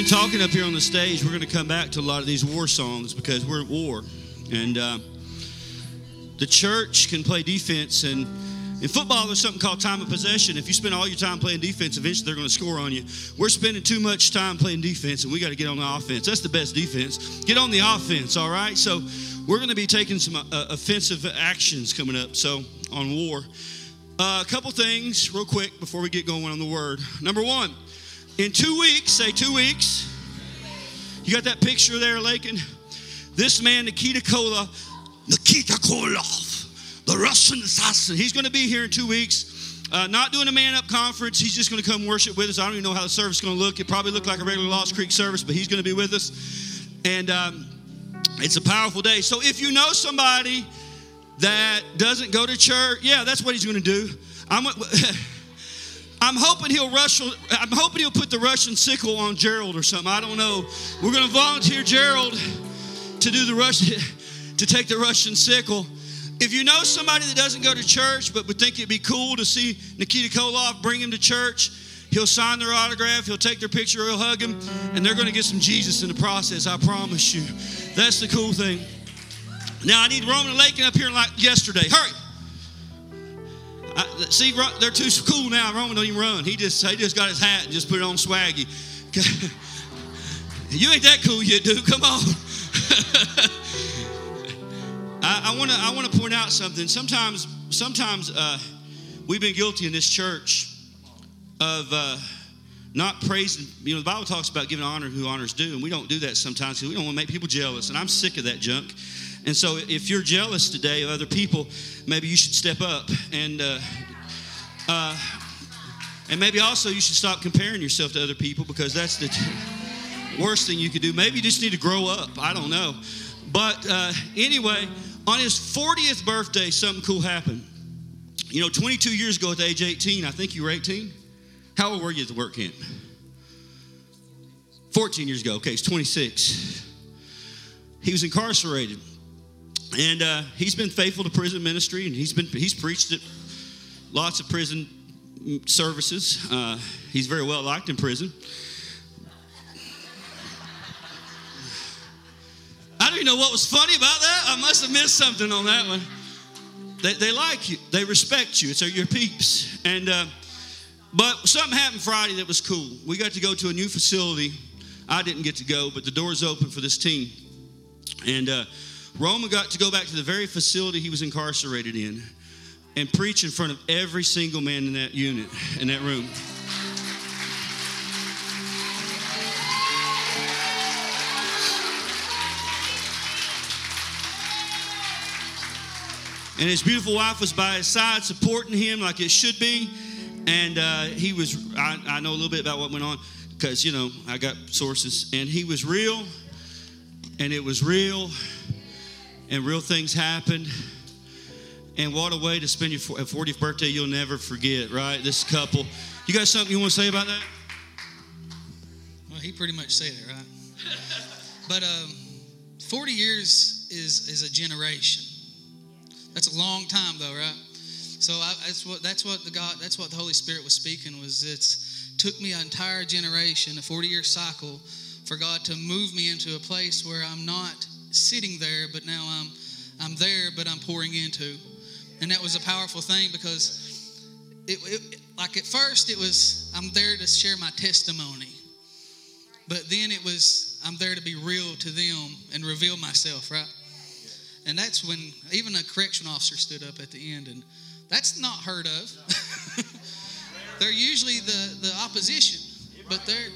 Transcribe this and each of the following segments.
Been talking up here on the stage. We're going to come back to a lot of these war songs because we're at war. And uh, the church can play defense. And in football, there's something called time of possession. If you spend all your time playing defense, eventually they're going to score on you. We're spending too much time playing defense, and we got to get on the offense. That's the best defense. Get on the offense, all right? So we're going to be taking some uh, offensive actions coming up. So on war. Uh, a couple things, real quick, before we get going on the word. Number one, in two weeks, say two weeks. You got that picture there, Lakin? This man, Nikita Kola, Nikita Koloff, the Russian assassin, he's going to be here in two weeks. Uh, not doing a man up conference. He's just going to come worship with us. I don't even know how the service is going to look. It probably look like a regular Lost Creek service, but he's going to be with us. And um, it's a powerful day. So if you know somebody that doesn't go to church, yeah, that's what he's going to do. I'm. I'm hoping he'll rush. I'm hoping he'll put the Russian sickle on Gerald or something. I don't know. We're going to volunteer Gerald to do the Russian, to take the Russian sickle. If you know somebody that doesn't go to church but would think it'd be cool to see Nikita Koloff, bring him to church. He'll sign their autograph, he'll take their picture, he'll hug him, and they're going to get some Jesus in the process. I promise you. That's the cool thing. Now I need Roman Lakin up here like yesterday. Hurry. I, see, they're too cool now. Roman don't even run. He just he just got his hat and just put it on swaggy. you ain't that cool yet, dude. Come on. I want to I want to point out something. Sometimes sometimes uh, we've been guilty in this church of uh, not praising. You know, the Bible talks about giving honor who honors due, and we don't do that sometimes because we don't want to make people jealous. And I'm sick of that junk. And so, if you're jealous today of other people, maybe you should step up and. Uh, uh, and maybe also you should stop comparing yourself to other people because that's the worst thing you could do. Maybe you just need to grow up. I don't know. But uh, anyway, on his 40th birthday, something cool happened. You know, 22 years ago at the age 18, I think you were 18. How old were you at the work camp? 14 years ago. Okay, he's 26. He was incarcerated. And uh, he's been faithful to prison ministry, and he's been he's preached at lots of prison services. Uh, he's very well liked in prison. I don't even know what was funny about that. I must have missed something on that one. They, they like you, they respect you. It's your peeps. And uh, but something happened Friday that was cool. We got to go to a new facility. I didn't get to go, but the doors open for this team. And uh, Roman got to go back to the very facility he was incarcerated in and preach in front of every single man in that unit, in that room. And his beautiful wife was by his side, supporting him like it should be. And uh, he was, I, I know a little bit about what went on because, you know, I got sources. And he was real, and it was real, and real things happened. And what a way to spend your 40th birthday you'll never forget, right? This couple. You got something you want to say about that? Well, he pretty much said it, right? but um, 40 years is, is a generation. That's a long time, though, right? So I, that's what that's what the God that's what the Holy Spirit was speaking was it's took me an entire generation, a 40 year cycle, for God to move me into a place where I'm not sitting there, but now I'm I'm there, but I'm pouring into. And that was a powerful thing because it, it like at first it was I'm there to share my testimony. But then it was I'm there to be real to them and reveal myself, right? And that's when even a correction officer stood up at the end, and that's not heard of. they're usually the, the opposition, but there,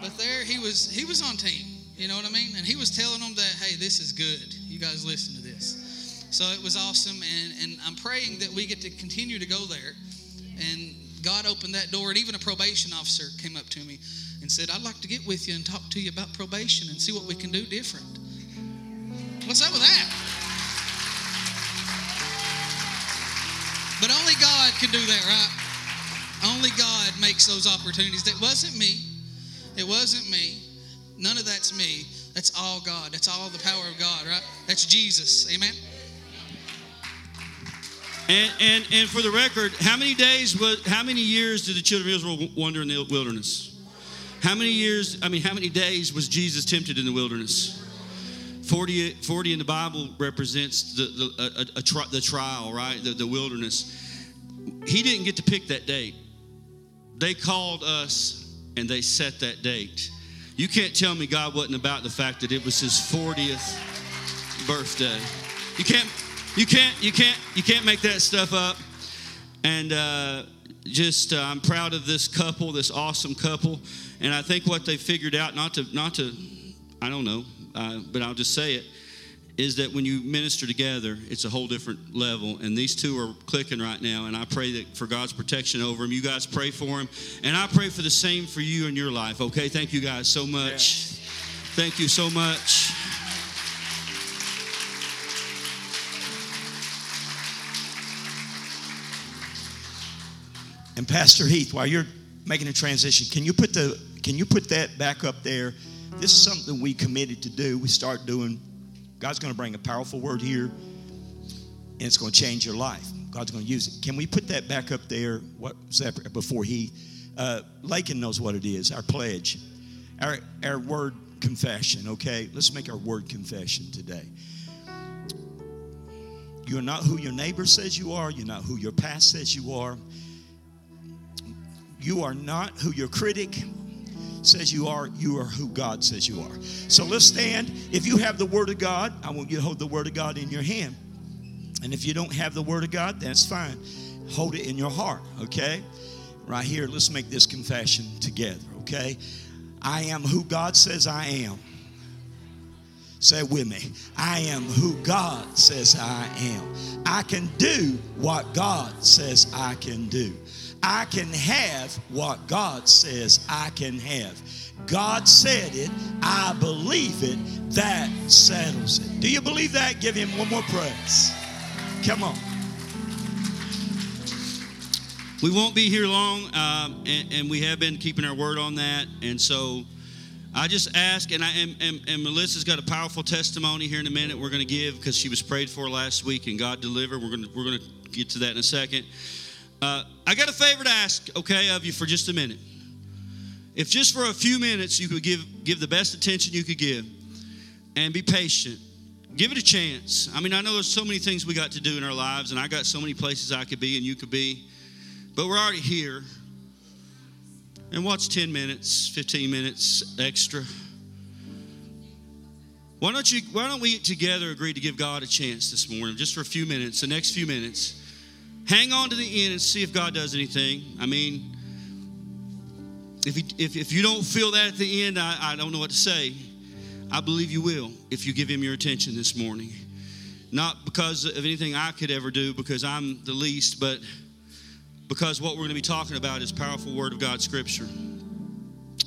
but there he was he was on team. You know what I mean? And he was telling them that hey, this is good. You guys listen to this. So it was awesome, and and I'm praying that we get to continue to go there. And God opened that door, and even a probation officer came up to me and said, "I'd like to get with you and talk to you about probation and see what we can do different." What's up with that? But only God can do that, right? Only God makes those opportunities. That wasn't me. It wasn't me. None of that's me. That's all God. That's all the power of God, right? That's Jesus. Amen. And, and, and for the record, how many days, was, how many years did the children of Israel wander in the wilderness? How many years, I mean, how many days was Jesus tempted in the wilderness? 40, 40 in the Bible represents the, the, a, a, tri, the trial, right? The, the wilderness. He didn't get to pick that date. They called us and they set that date. You can't tell me God wasn't about the fact that it was his 40th birthday. You can't, you can't, you can't, you can't make that stuff up. And uh, just, uh, I'm proud of this couple, this awesome couple. And I think what they figured out, not to, not to, I don't know, uh, but I'll just say it, is that when you minister together, it's a whole different level. And these two are clicking right now. And I pray that for God's protection over them. You guys pray for them. And I pray for the same for you in your life, okay? Thank you guys so much. Yeah. Thank you so much. And Pastor Heath, while you're making a transition, can you put the can you put that back up there? This is something we committed to do. We start doing. God's going to bring a powerful word here, and it's going to change your life. God's going to use it. Can we put that back up there? What before he? Uh, Lakin knows what it is. Our pledge, our our word confession. Okay, let's make our word confession today. You're not who your neighbor says you are. You're not who your past says you are. You are not who your critic says you are, you are who God says you are. So let's stand. If you have the Word of God, I want you to hold the Word of God in your hand. And if you don't have the Word of God, that's fine. Hold it in your heart, okay? Right here, let's make this confession together, okay? I am who God says I am. Say with me. I am who God says I am. I can do what God says I can do. I can have what God says I can have. God said it, I believe it, that settles it. Do you believe that? Give him one more praise. Come on. We won't be here long, um, and, and, we have been keeping our word on that. And so I just ask, and, I, and, and, and Melissa's got a powerful testimony here in a minute we're going to give because she was prayed for last week and God delivered. We're going we're going to get to that in a second. Uh, I got a favor to ask, okay, of you for just a minute. If just for a few minutes you could give, give the best attention you could give and be patient, give it a chance. I mean, I know there's so many things we got to do in our lives, and I got so many places I could be and you could be, but we're already here. And what's 10 minutes, 15 minutes extra? Why don't you why don't we together agree to give God a chance this morning, just for a few minutes, the next few minutes? Hang on to the end and see if God does anything. I mean, if, he, if, if you don't feel that at the end, I, I don't know what to say. I believe you will if you give him your attention this morning. Not because of anything I could ever do, because I'm the least, but because what we're going to be talking about is powerful Word of God Scripture.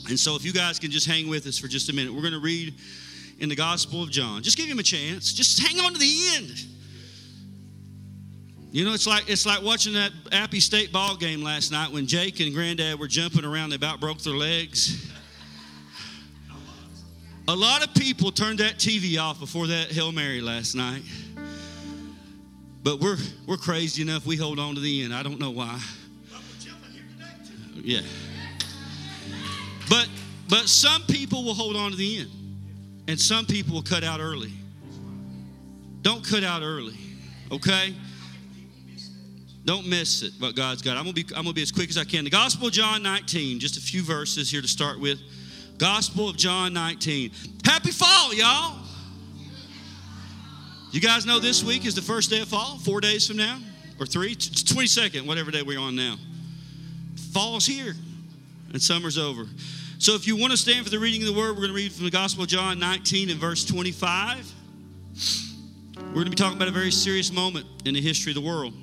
And so, if you guys can just hang with us for just a minute, we're going to read in the Gospel of John. Just give him a chance. Just hang on to the end. You know, it's like it's like watching that Appy State ball game last night when Jake and Granddad were jumping around. They about broke their legs. A lot of people turned that TV off before that Hail Mary last night. But we're we're crazy enough. We hold on to the end. I don't know why. Yeah. But but some people will hold on to the end, and some people will cut out early. Don't cut out early, okay? Don't miss it, what God's got. I'm gonna be I'm gonna be as quick as I can. The Gospel of John 19, just a few verses here to start with. Gospel of John 19. Happy fall, y'all. You guys know this week is the first day of fall, four days from now, or three, 22nd, whatever day we're on now. Fall's here, and summer's over. So if you want to stand for the reading of the word, we're going to read from the Gospel of John 19 and verse 25. We're going to be talking about a very serious moment in the history of the world.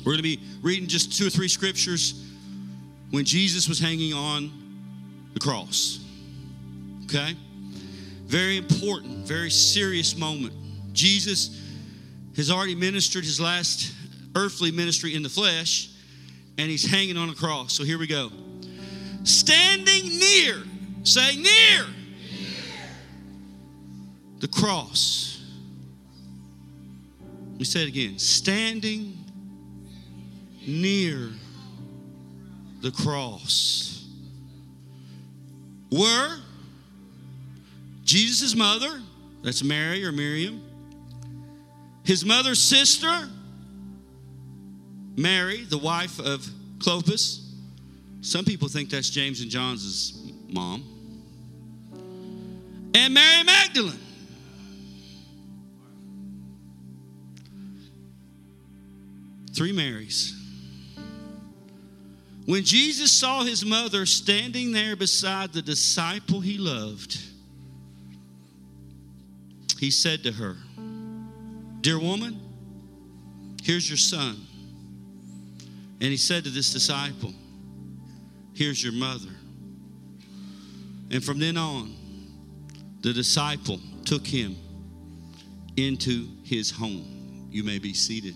We're going to be reading just two or three scriptures when Jesus was hanging on the cross. Okay? Very important, very serious moment. Jesus has already ministered his last earthly ministry in the flesh, and he's hanging on a cross. So here we go. Standing near, say near, near. the cross. Me say it again. Standing near the cross. were Jesus' mother, that's Mary or Miriam, his mother's sister, Mary, the wife of Clopas. Some people think that's James and John's mom. And Mary Magdalene. Three Marys. When Jesus saw his mother standing there beside the disciple he loved, he said to her, Dear woman, here's your son. And he said to this disciple, Here's your mother. And from then on, the disciple took him into his home. You may be seated.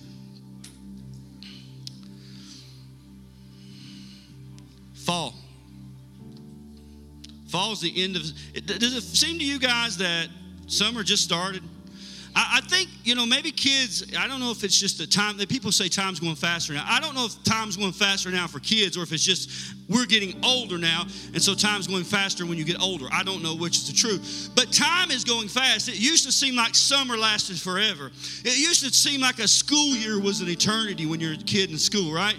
The end of. Does it seem to you guys that summer just started? I, I think, you know, maybe kids, I don't know if it's just the time that people say time's going faster now. I don't know if time's going faster now for kids or if it's just we're getting older now, and so time's going faster when you get older. I don't know which is the truth. But time is going fast. It used to seem like summer lasted forever. It used to seem like a school year was an eternity when you're a kid in school, right?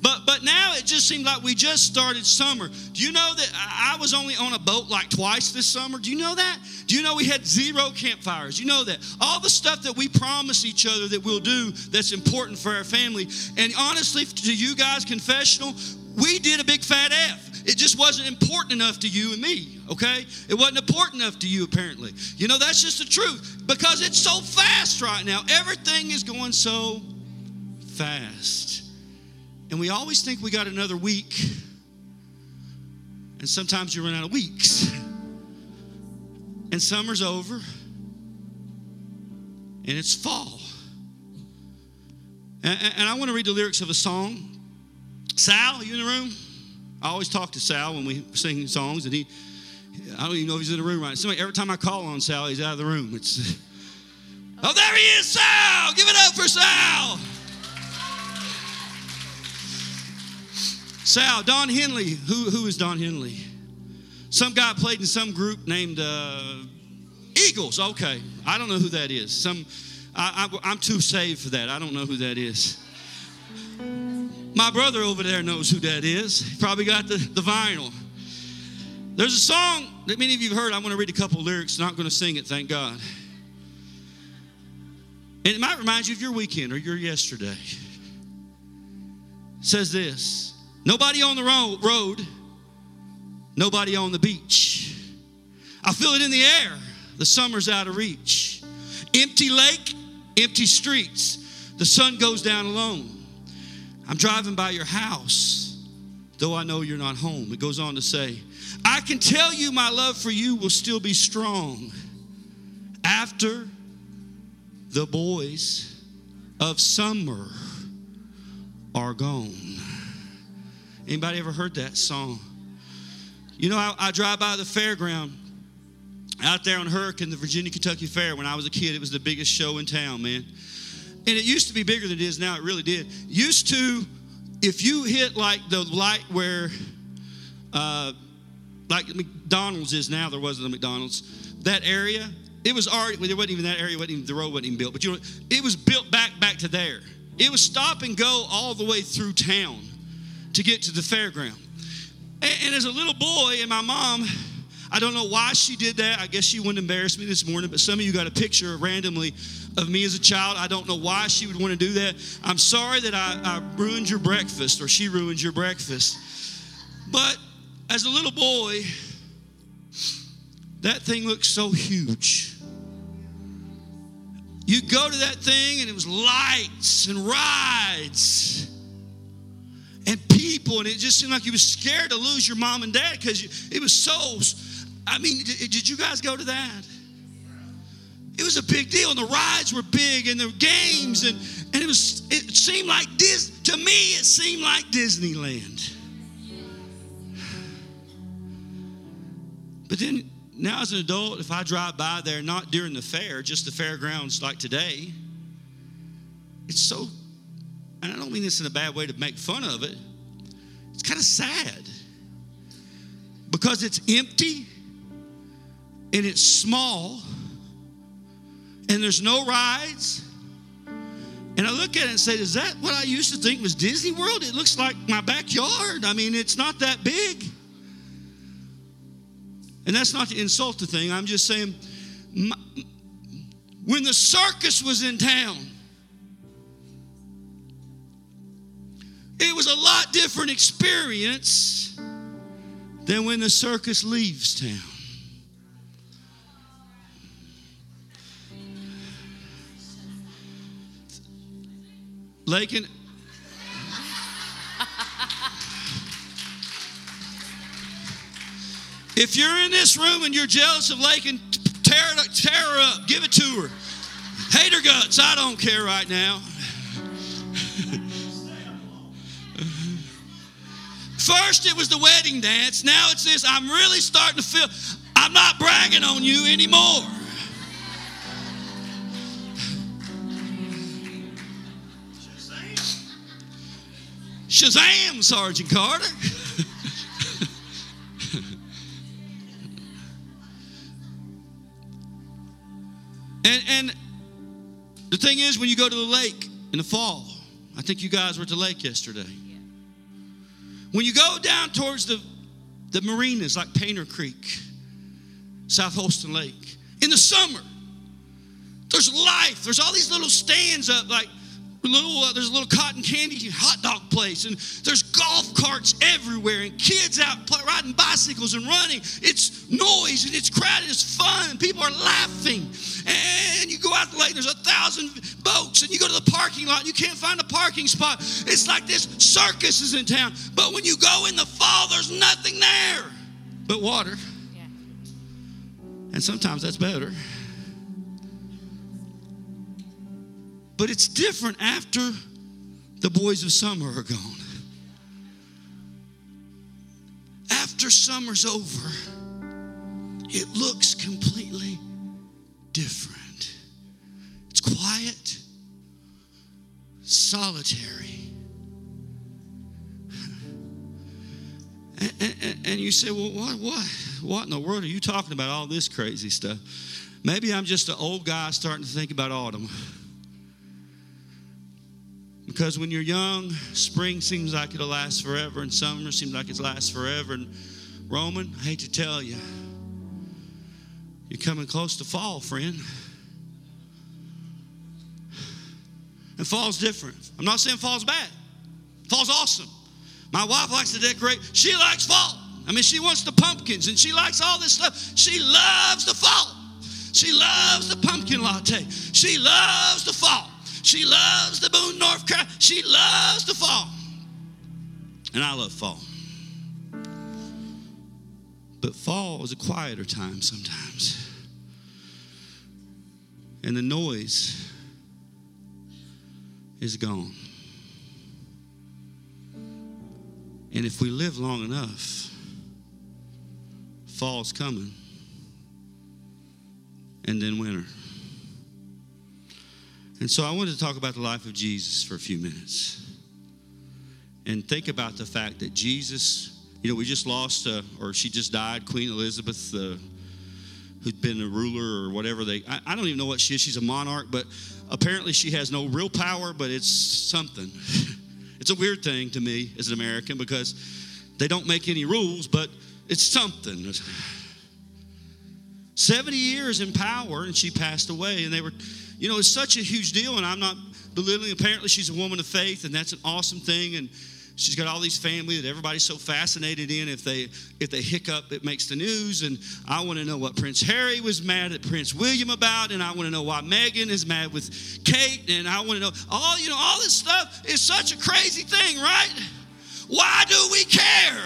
But but now it just seemed like we just started summer. Do you know that I was only on a boat like twice this summer? Do you know that? Do you know we had zero campfires? You know that? All the stuff that we promise each other that we'll do that's important for our family. And honestly, to you guys, confessional, we did a big fat F. It just wasn't important enough to you and me, okay? It wasn't important enough to you, apparently. You know, that's just the truth because it's so fast right now. Everything is going so fast. And we always think we got another week. And sometimes you run out of weeks. And summer's over. And it's fall. And, and I want to read the lyrics of a song. Sal, are you in the room? I always talk to Sal when we sing songs, and he, I don't even know if he's in the room right now. Every time I call on Sal, he's out of the room. It's, oh, there he is, Sal! Give it up for Sal! Sal, Don Henley. Who, who is Don Henley? Some guy played in some group named uh, Eagles. Okay, I don't know who that is. Some, I, I, I'm too saved for that. I don't know who that is. My brother over there knows who that is. Probably got the, the vinyl. There's a song that many of you have heard. I'm going to read a couple lyrics. Not going to sing it, thank God. And it might remind you of your weekend or your yesterday. It says this Nobody on the road, nobody on the beach. I feel it in the air. The summer's out of reach. Empty lake, empty streets. The sun goes down alone. I'm driving by your house, though I know you're not home. It goes on to say, I can tell you my love for you will still be strong after the boys of summer are gone. Anybody ever heard that song? You know, I, I drive by the fairground out there on Hurricane, the Virginia Kentucky Fair. When I was a kid, it was the biggest show in town, man. And it used to be bigger than it is now. It really did. Used to, if you hit like the light where, uh, like McDonald's is now, there wasn't a McDonald's. That area, it was already. There wasn't even that area. Wasn't even, the road wasn't even built. But you know, it was built back back to there. It was stop and go all the way through town to get to the fairground. And, and as a little boy, and my mom, I don't know why she did that. I guess she wouldn't embarrass me this morning, but some of you got a picture randomly of me as a child. I don't know why she would want to do that. I'm sorry that I, I ruined your breakfast or she ruined your breakfast. But as a little boy, that thing looked so huge. You go to that thing and it was lights and rides and people, and it just seemed like you was scared to lose your mom and dad because it was so. I mean, did, did you guys go to that? It was a big deal, and the rides were big, and the games, and and it was. It seemed like this to me. It seemed like Disneyland. But then now, as an adult, if I drive by there, not during the fair, just the fairgrounds like today, it's so, and I don't mean this in a bad way to make fun of it, it's kind of sad. because it's empty and it's small and there's no rides. And I look at it and say, Is that what I used to think was Disney World? It looks like my backyard. I mean, it's not that big. And that's not to insult the thing. I'm just saying, my, when the circus was in town, it was a lot different experience than when the circus leaves town. Lakin. if you're in this room and you're jealous of Lakin, tear, tear her up. Give it to her. Hate her guts. I don't care right now. First, it was the wedding dance. Now it's this. I'm really starting to feel I'm not bragging on you anymore. Shazam, Sergeant Carter. and, and the thing is, when you go to the lake in the fall, I think you guys were at the lake yesterday. When you go down towards the, the marinas like Painter Creek, South Holston Lake, in the summer, there's life. There's all these little stands up, like little uh, there's a little cotton candy hot dog place and there's golf carts everywhere and kids out play, riding bicycles and running. It's noise and it's crowded it's fun people are laughing. And you go out the lake there's a thousand boats and you go to the parking lot and you can't find a parking spot. It's like this circus is in town but when you go in the fall there's nothing there but water. Yeah. and sometimes that's better But it's different after the boys of summer are gone. After summer's over, it looks completely different. It's quiet, solitary. And, and, and, you say, well, what, what, what in the world are you talking about? All this crazy stuff. Maybe I'm just an old guy starting to think about autumn. Because when you're young, spring seems like it'll last forever, and summer seems like it lasts forever. And Roman, I hate to tell you, you're coming close to fall, friend. And fall's different. I'm not saying fall's bad. Fall's awesome. My wife likes to decorate. She likes fall. I mean, she wants the pumpkins and she likes all this stuff. She loves the fall. She loves the pumpkin latte. She loves the fall. She loves the Boone, North Carolina. She loves the fall. And I love fall. But fall is a quieter time sometimes. And the noise is gone. And if we live long enough, fall's coming, and then winter. And so I wanted to talk about the life of Jesus for a few minutes and think about the fact that Jesus, you know, we just lost, uh, or she just died, Queen Elizabeth, uh, who'd been a ruler or whatever they, I, I don't even know what she is. She's a monarch, but apparently she has no real power, but it's something. it's a weird thing to me as an American because they don't make any rules, but it's something. 70 years in power, and she passed away, and they were you know, it's such a huge deal, and I'm not belittling. Apparently, she's a woman of faith, and that's an awesome thing. And she's got all these family that everybody's so fascinated in. If they if they hiccup, it makes the news. And I want to know what Prince Harry was mad at Prince William about, and I want to know why Meghan is mad with Kate, and I want to know all you know all this stuff is such a crazy thing, right? Why do we care?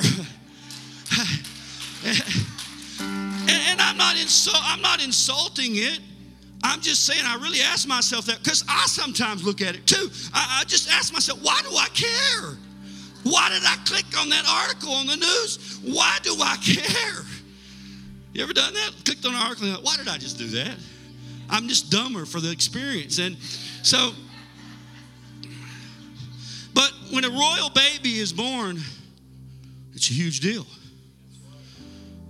and, I'm not insul- I'm not insulting it. I'm just saying, I really ask myself that because I sometimes look at it too. I, I, just ask myself, why do I care? Why did I click on that article on the news? Why do I care? You ever done that? Clicked on an article and why did I just do that? I'm just dumber for the experience. And so, but when a royal baby is born, it's a huge deal.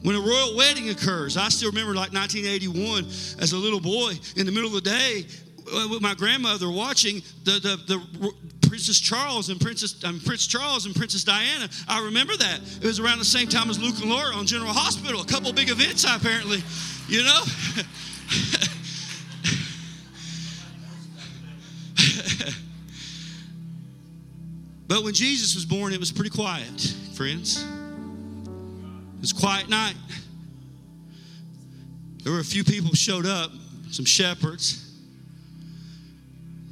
When a royal wedding occurs, I still remember like 1981 as a little boy in the middle of the day uh, with my grandmother watching the, the, the Princess Charles and Princess um, Prince Charles and Princess Diana. I remember that. It was around the same time as Luke and Laura on General Hospital. A couple big events, apparently. You know. but when Jesus was born, it was pretty quiet, friends. Was a quiet night. There were a few people showed up, some shepherds.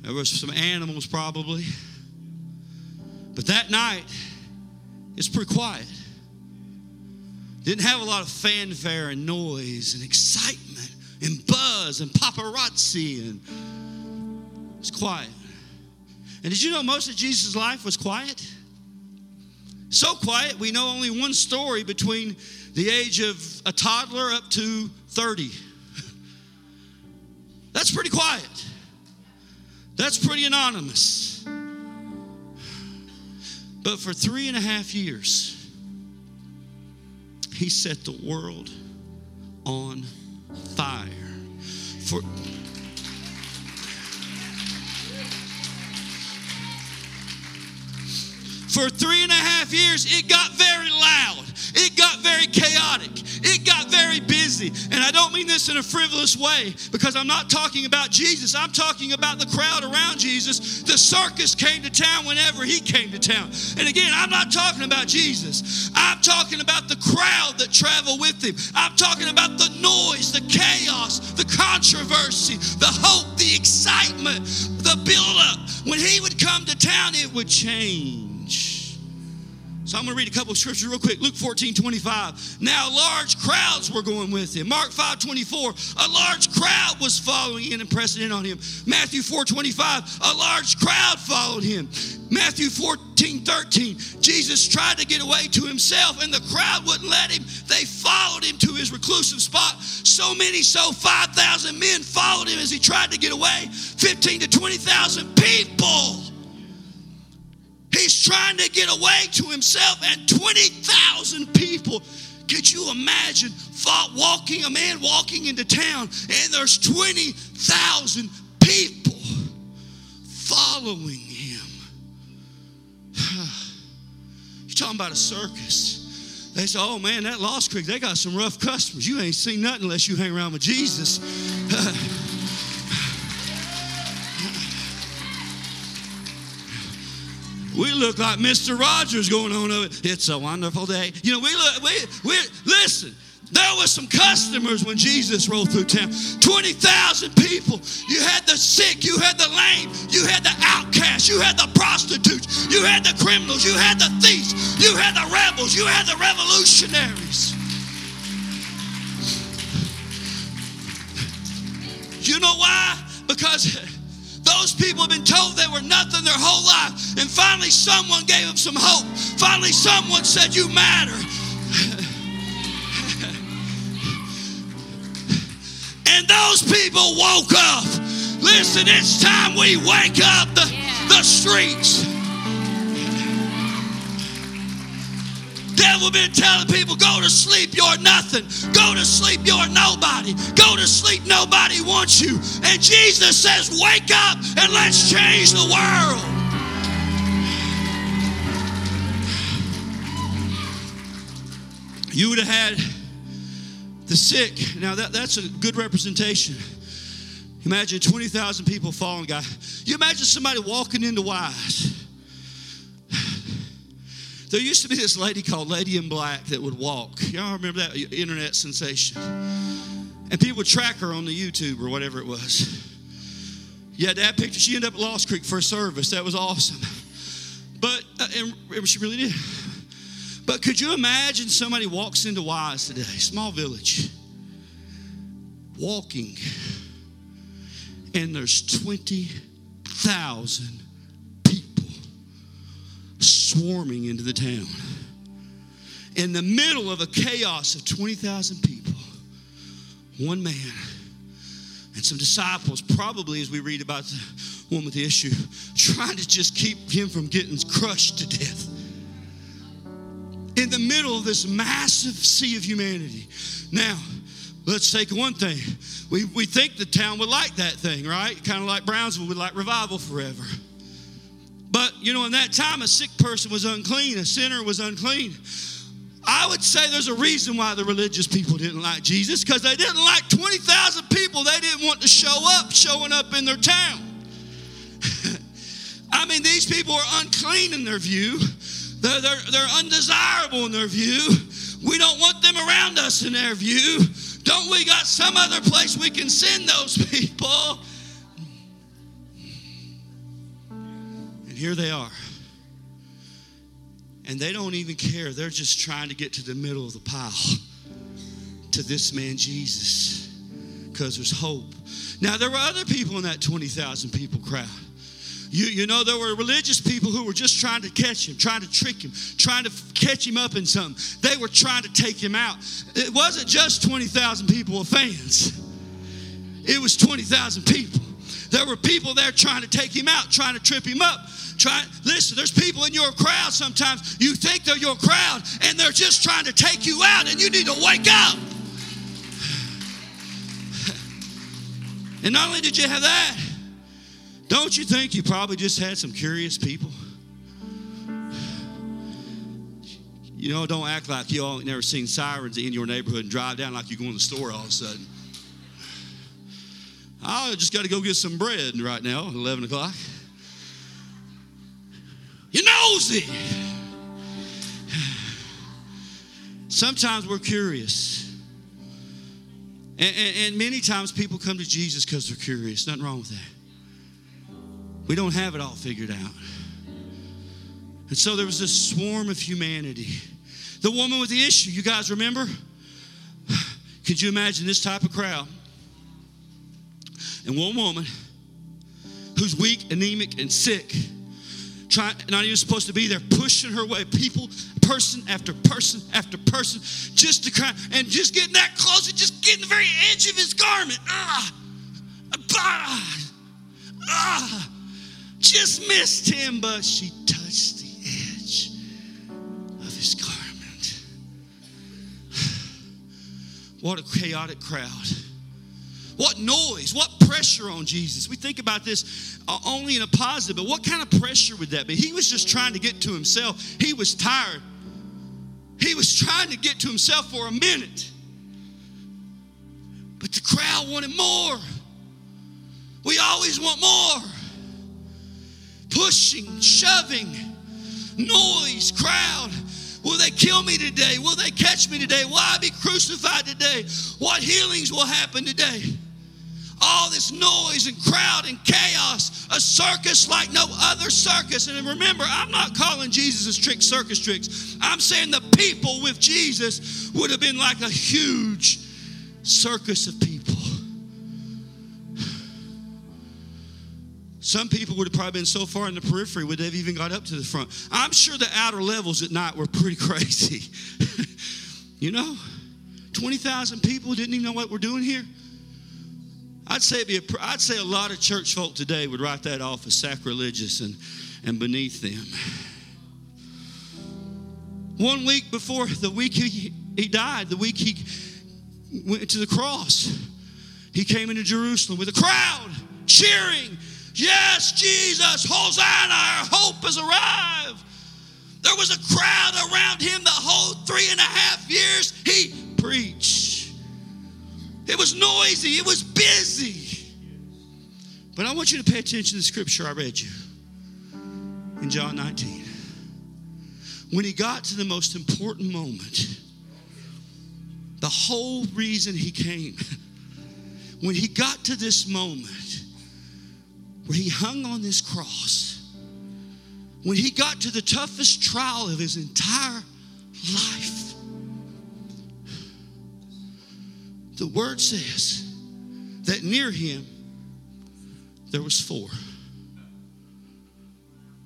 There was some animals probably. But that night, it's pretty quiet. Didn't have a lot of fanfare and noise and excitement and buzz and paparazzi and it's quiet. And did you know most of Jesus' life was quiet? So quiet, we know only one story between the age of a toddler up to 30. That's pretty quiet. That's pretty anonymous. But for three and a half years, he set the world on fire. For For three and a half years, it got very loud. It got very chaotic. It got very busy. And I don't mean this in a frivolous way because I'm not talking about Jesus. I'm talking about the crowd around Jesus. The circus came to town whenever he came to town. And again, I'm not talking about Jesus. I'm talking about the crowd that traveled with him. I'm talking about the noise, the chaos, the controversy, the hope, the excitement, the buildup. When he would come to town, it would change. So I'm going to read a couple of scriptures real quick. Luke 14, 25. Now large crowds were going with him. Mark 5, 24. A large crowd was following in and pressing in on him. Matthew 4, 25. A large crowd followed him. Matthew 14, 13. Jesus tried to get away to himself and the crowd wouldn't let him. They followed him to his reclusive spot. So many, so 5,000 men followed him as he tried to get away. 15 to 20,000 people He's trying to get away to himself, and 20,000 people. Could you imagine walking a man walking into town, and there's 20,000 people following him? You're talking about a circus. They say, oh man, that Lost Creek, they got some rough customers. You ain't seen nothing unless you hang around with Jesus. We look like Mr. Rogers going on over. It's a wonderful day. You know, we look, we, we, listen, there was some customers when Jesus rolled through town. 20,000 people. You had the sick, you had the lame, you had the outcasts, you had the prostitutes, you had the criminals, you had the thieves, you had the rebels, you had the revolutionaries. You know why? Because those people have been told they were nothing their whole life. And finally, someone gave them some hope. Finally, someone said, You matter. and those people woke up. Listen, it's time we wake up the, the streets. Devil been telling people, go to sleep, you're nothing. Go to sleep, you're nobody. Go to sleep, nobody wants you. And Jesus says, wake up and let's change the world. You would have had the sick. Now, that, that's a good representation. Imagine 20,000 people following God. You imagine somebody walking into Wise there used to be this lady called Lady in Black that would walk. Y'all remember that internet sensation? And people would track her on the YouTube or whatever it was. Yeah, that picture. She ended up at Lost Creek for a service. That was awesome. But uh, and she really did. But could you imagine somebody walks into Wise today, small village, walking, and there's 20,000 swarming into the town. In the middle of a chaos of 20,000 people, one man and some disciples, probably as we read about the one with the issue, trying to just keep him from getting crushed to death. in the middle of this massive sea of humanity. Now, let's take one thing. We, we think the town would like that thing, right? Kind of like Brownsville would like revival forever. But, you know, in that time, a sick person was unclean, a sinner was unclean. I would say there's a reason why the religious people didn't like Jesus because they didn't like 20,000 people they didn't want to show up, showing up in their town. I mean, these people are unclean in their view, they're, they're, they're undesirable in their view. We don't want them around us in their view. Don't we got some other place we can send those people? Here they are. And they don't even care. They're just trying to get to the middle of the pile to this man Jesus because there's hope. Now, there were other people in that 20,000 people crowd. You, you know, there were religious people who were just trying to catch him, trying to trick him, trying to catch him up in something. They were trying to take him out. It wasn't just 20,000 people with fans, it was 20,000 people. There were people there trying to take him out, trying to trip him up. Try, listen, there's people in your crowd sometimes you think they're your crowd and they're just trying to take you out and you need to wake up. And not only did you have that, don't you think you probably just had some curious people? You know, don't act like you all never seen sirens in your neighborhood and drive down like you're going to the store all of a sudden. I just got to go get some bread right now, 11 o'clock. You nosy. Sometimes we're curious. And, and, and, many times people come to Jesus because they're curious. Nothing wrong with that. We don't have it all figured out. And so there was this swarm of humanity. The woman with the issue, you guys remember? Could you imagine this type of crowd? And one woman who's weak, anemic, and sick trying, not even supposed to be there, pushing her way. People, person after person after person, just to cry and just getting that close and just getting the very edge of his garment. Ah, ah, ah, just missed him, but she touched the edge of his garment. What a chaotic crowd. What noise, what pressure on Jesus. We think about this uh, only in a positive, but what kind of pressure would that be? He was just trying to get to himself. He was tired. He was trying to get to himself for a minute. But the crowd wanted more. We always want more. Pushing, shoving, noise, crowd. Will they kill me today? Will they catch me today? Will I be crucified today? What healings will happen today? All this noise and crowd and chaos, a circus like no other circus. And remember, I'm not calling Jesus trick circus tricks. I'm saying the people with Jesus would have been like a huge circus of people. Some people would have probably been so far in the periphery would they've even got up to the front. I'm sure the outer levels at night were pretty crazy. you know, 20,000 people didn't even know what we're doing here. I'd say, be a, I'd say a lot of church folk today would write that off as sacrilegious and, and beneath them. One week before the week he, he died, the week he went to the cross, he came into Jerusalem with a crowd cheering, Yes, Jesus, Hosanna, our hope has arrived. There was a crowd around him the whole three and a half years he preached. It was noisy, it was busy. But I want you to pay attention to the scripture I read you in John 19. When he got to the most important moment, the whole reason he came, when he got to this moment where he hung on this cross, when he got to the toughest trial of his entire the word says that near him there was four.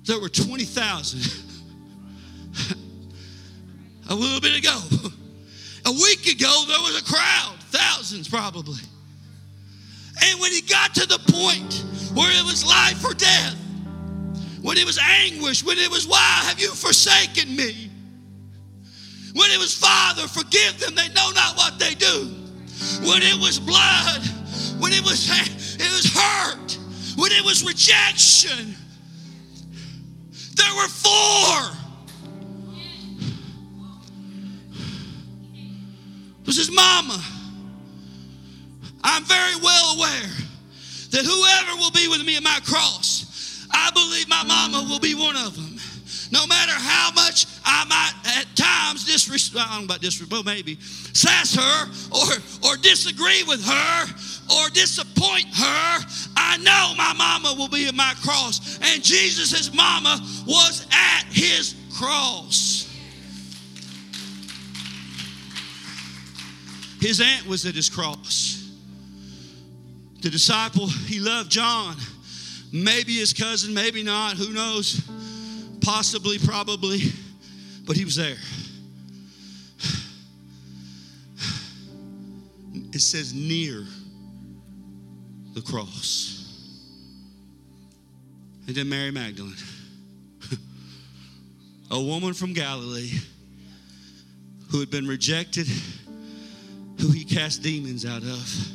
There were 20,000 a little bit ago. A week ago, there was a crowd, thousands probably. And when he got to the point where it was life or death, when it was anguish, when it was, why have you forsaken me? When it was, Father, forgive them, they know not what they do. When it was blood, when it was, it was hurt, when it was rejection, there were four. It was his mama. I'm very well aware that whoever will be with me at my cross, I believe my mama will be one of them. No matter how much I might at times disrespect, I don't know about disrespect, but maybe, sass her or, or disagree with her or disappoint her, I know my mama will be at my cross. And Jesus' mama was at his cross. His aunt was at his cross. The disciple, he loved John. Maybe his cousin, maybe not, who knows? Possibly, probably, but he was there. It says near the cross. And then Mary Magdalene, a woman from Galilee who had been rejected, who he cast demons out of.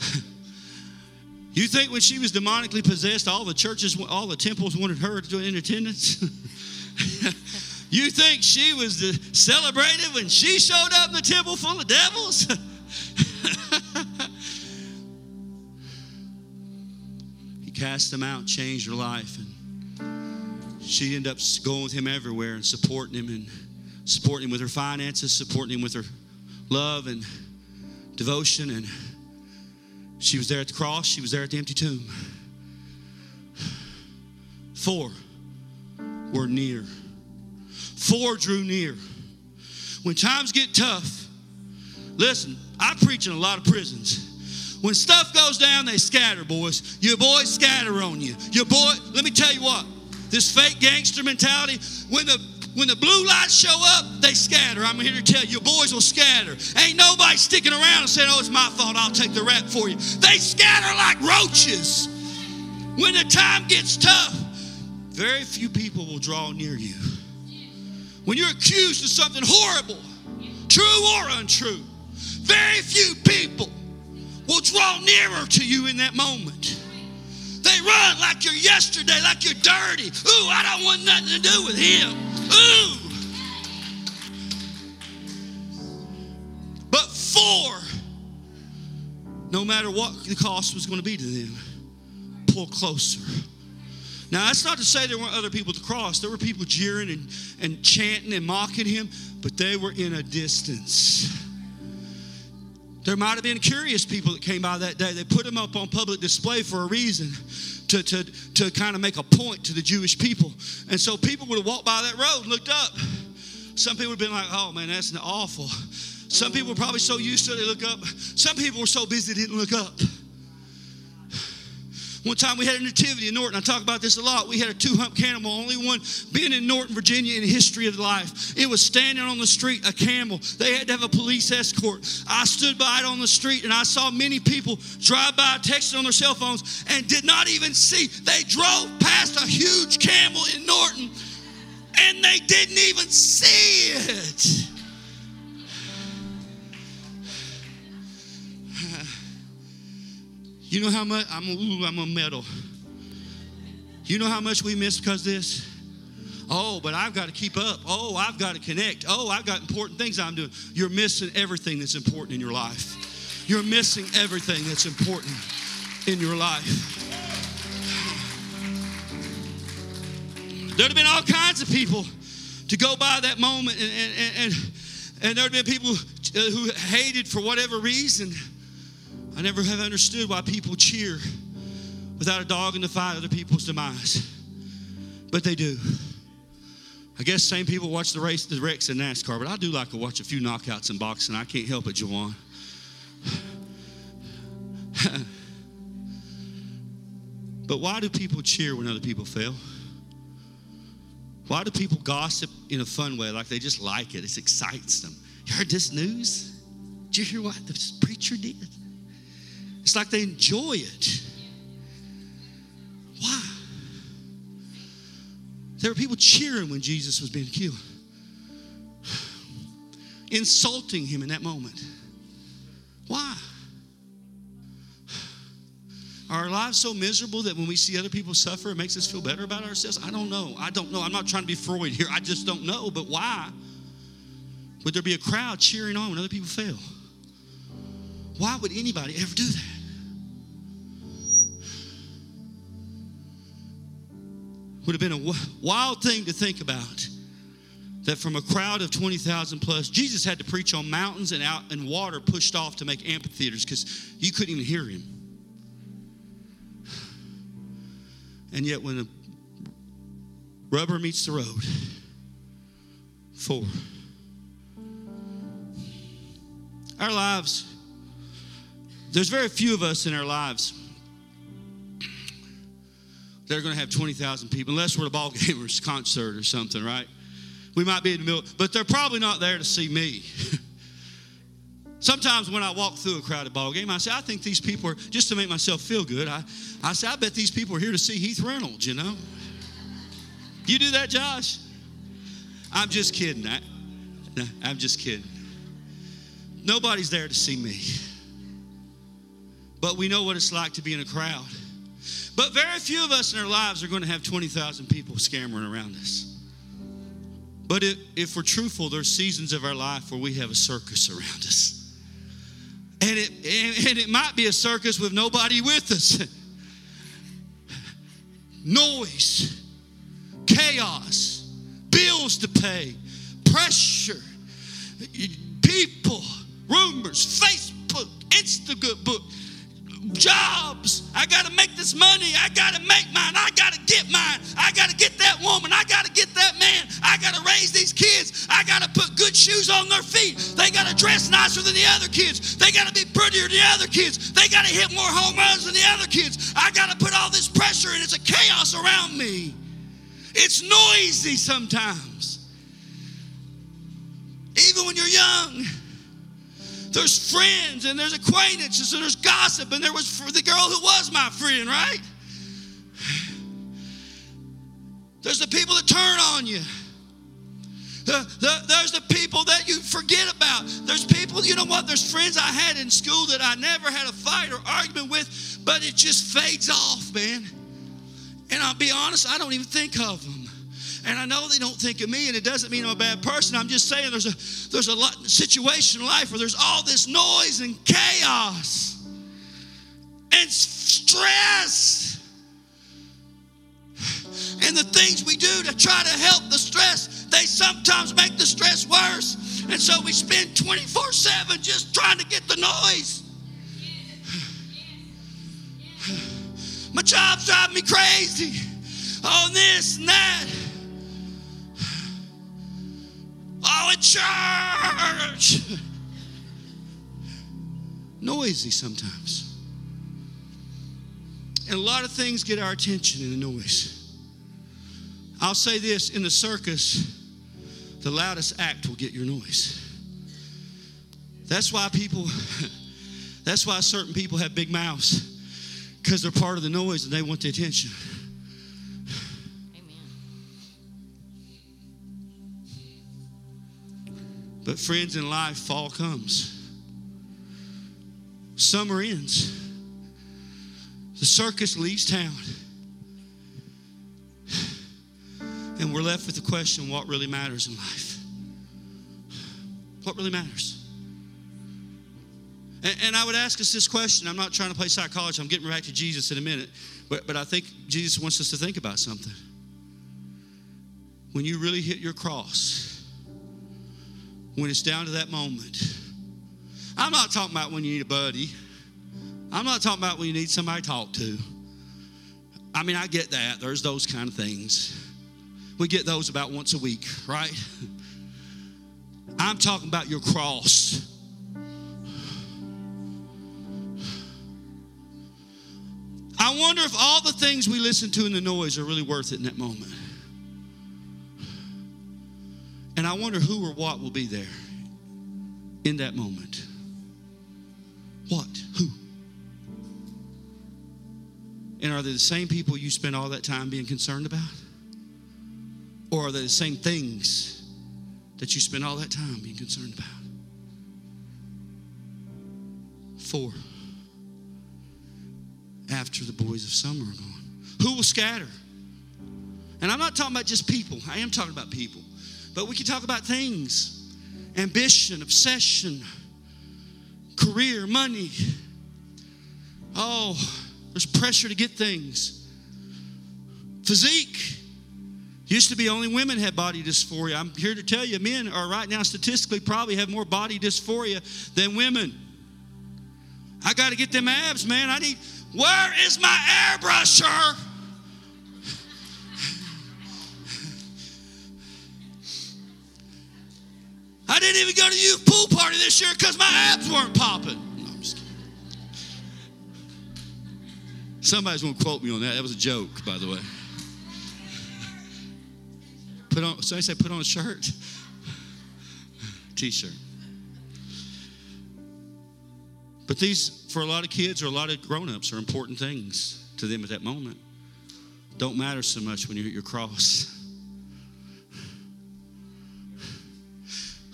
You think when she was demonically possessed, all the churches, all the temples wanted her to in attendance? you think she was celebrated when she showed up in the temple full of devils? he cast them out, changed her life, and she ended up going with him everywhere and supporting him and supporting him with her finances, supporting him with her love and devotion and she was there at the cross, she was there at the empty tomb. Four were near. Four drew near. When times get tough, listen, I preach in a lot of prisons. When stuff goes down, they scatter, boys. Your boys scatter on you. Your boy, let me tell you what, this fake gangster mentality, when the when the blue lights show up, they scatter. I'm here to tell you, your boys will scatter. Ain't nobody sticking around and saying, oh, it's my fault, I'll take the rap for you. They scatter like roaches. When the time gets tough, very few people will draw near you. When you're accused of something horrible, true or untrue, very few people will draw nearer to you in that moment. They run like you're yesterday, like you're dirty. Ooh, I don't want nothing to do with him. Ooh. But four, no matter what the cost was going to be to them, pull closer. Now, that's not to say there weren't other people at the cross. There were people jeering and, and chanting and mocking him, but they were in a distance. There might have been curious people that came by that day. They put him up on public display for a reason to, to, to kind of make a point to the Jewish people. And so people would have walked by that road and looked up. Some people would have been like, oh man, that's awful. Some people were probably so used to it, they look up. Some people were so busy they didn't look up. One time we had a nativity in Norton. I talk about this a lot. We had a two hump camel, only one being in Norton, Virginia in the history of life. It was standing on the street, a camel. They had to have a police escort. I stood by it on the street and I saw many people drive by, texting on their cell phones, and did not even see. They drove past a huge camel in Norton and they didn't even see it. You know how much I'm ooh, I'm a medal. You know how much we miss because this? Oh, but I've got to keep up. Oh, I've got to connect. Oh, I've got important things I'm doing. You're missing everything that's important in your life. You're missing everything that's important in your life. There'd have been all kinds of people to go by that moment, and, and, and, and there'd have been people uh, who hated for whatever reason. I never have understood why people cheer without a dog in the fight other people's demise. But they do. I guess same people watch the race, the wrecks in NASCAR, but I do like to watch a few knockouts in boxing. I can't help it, Jawan. but why do people cheer when other people fail? Why do people gossip in a fun way, like they just like it? It excites them. You heard this news? Did you hear what the preacher did? It's like they enjoy it. Why? There were people cheering when Jesus was being killed. insulting him in that moment. Why? Are our lives so miserable that when we see other people suffer, it makes us feel better about ourselves? I don't know. I don't know. I'm not trying to be Freud here. I just don't know. But why would there be a crowd cheering on when other people fail? Why would anybody ever do that? Would have been a wild thing to think about that from a crowd of 20,000 plus, Jesus had to preach on mountains and out and water pushed off to make amphitheaters because you couldn't even hear him. And yet, when the rubber meets the road, four. Our lives, there's very few of us in our lives that are going to have 20,000 people, unless we're at a ball game or a concert or something, right? We might be in the middle, but they're probably not there to see me. Sometimes when I walk through a crowded ball game, I say, I think these people are, just to make myself feel good, I, I say, I bet these people are here to see Heath Reynolds, you know? You do that, Josh? I'm just kidding. I, I'm just kidding. Nobody's there to see me. But we know what it's like to be in a crowd. But very few of us in our lives are going to have 20,000 people scampering around us. But if, if we're truthful, there's seasons of our life where we have a circus around us. And it, and it might be a circus with nobody with us. Noise, chaos, bills to pay, pressure, people, rumors, Facebook, Instagram, jobs. I got to make this money. I got to make mine. I got to get mine. I got to get that woman. I got to get that man. I got to raise these kids. I got to put good shoes on their feet. They got to dress nicer than the other kids. They got to be prettier than the other kids. They got to hit more home runs than the other kids. I got to put all this pressure and it's a chaos around me. It's noisy sometimes. Even when you're young there's friends and there's acquaintances and there's gossip and there was the girl who was my friend, right? There's the people that turn on you. The, the, there's the people that you forget about. There's people, you know what? There's friends I had in school that I never had a fight or argument with, but it just fades off, man. And I'll be honest, I don't even think of them. And I know they don't think of me, and it doesn't mean I'm a bad person. I'm just saying there's a there's a lot, situation in life where there's all this noise and chaos and stress. And the things we do to try to help the stress, they sometimes make the stress worse. And so we spend 24 7 just trying to get the noise. My job's driving me crazy on this and that. At church. Noisy sometimes. And a lot of things get our attention in the noise. I'll say this in the circus, the loudest act will get your noise. That's why people, that's why certain people have big mouths, because they're part of the noise and they want the attention. But, friends, in life, fall comes, summer ends, the circus leaves town. And we're left with the question what really matters in life? What really matters? And, and, I would ask us this question. I'm not trying to play psychology, I'm getting back to Jesus in a minute. But, but I think Jesus wants us to think about something. When you really hit your cross, when it's down to that moment. I'm not talking about when you need a buddy. I'm not talking about when you need somebody to talk to. I mean, I get that. There's those kind of things. We get those about once a week, right? I'm talking about your cross. I wonder if all the things we listen to in the noise are really worth it in that moment. And I wonder who or what will be there in that moment. What? Who? And are they the same people you spend all that time being concerned about? Or are they the same things that you spend all that time being concerned about? Four. After the boys of summer are gone, who will scatter? And I'm not talking about just people, I am talking about people. But we can talk about things ambition, obsession, career, money. Oh, there's pressure to get things. Physique. Used to be only women had body dysphoria. I'm here to tell you, men are right now statistically probably have more body dysphoria than women. I got to get them abs, man. I need, where is my airbrusher? I didn't even go to the youth pool party this year because my abs weren't popping. No, I'm just kidding. Somebody's going to quote me on that. That was a joke, by the way. Put on, somebody say, put on a shirt, t shirt. But these, for a lot of kids or a lot of grown ups, are important things to them at that moment. Don't matter so much when you hit your cross.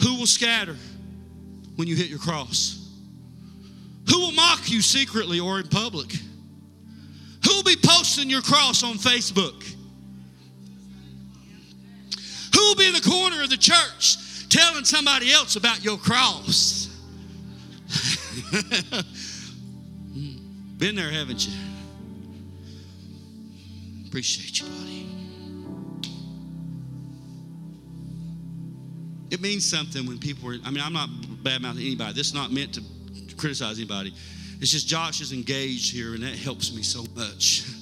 Who will scatter when you hit your cross? Who will mock you secretly or in public? Who will be posting your cross on Facebook? Who will be in the corner of the church telling somebody else about your cross? Hmm. Been there, haven't you? Appreciate you, It means something when people are, I mean, I'm not bad mouthing anybody. This is not meant to criticize anybody. It's just Josh is engaged here, and that helps me so much.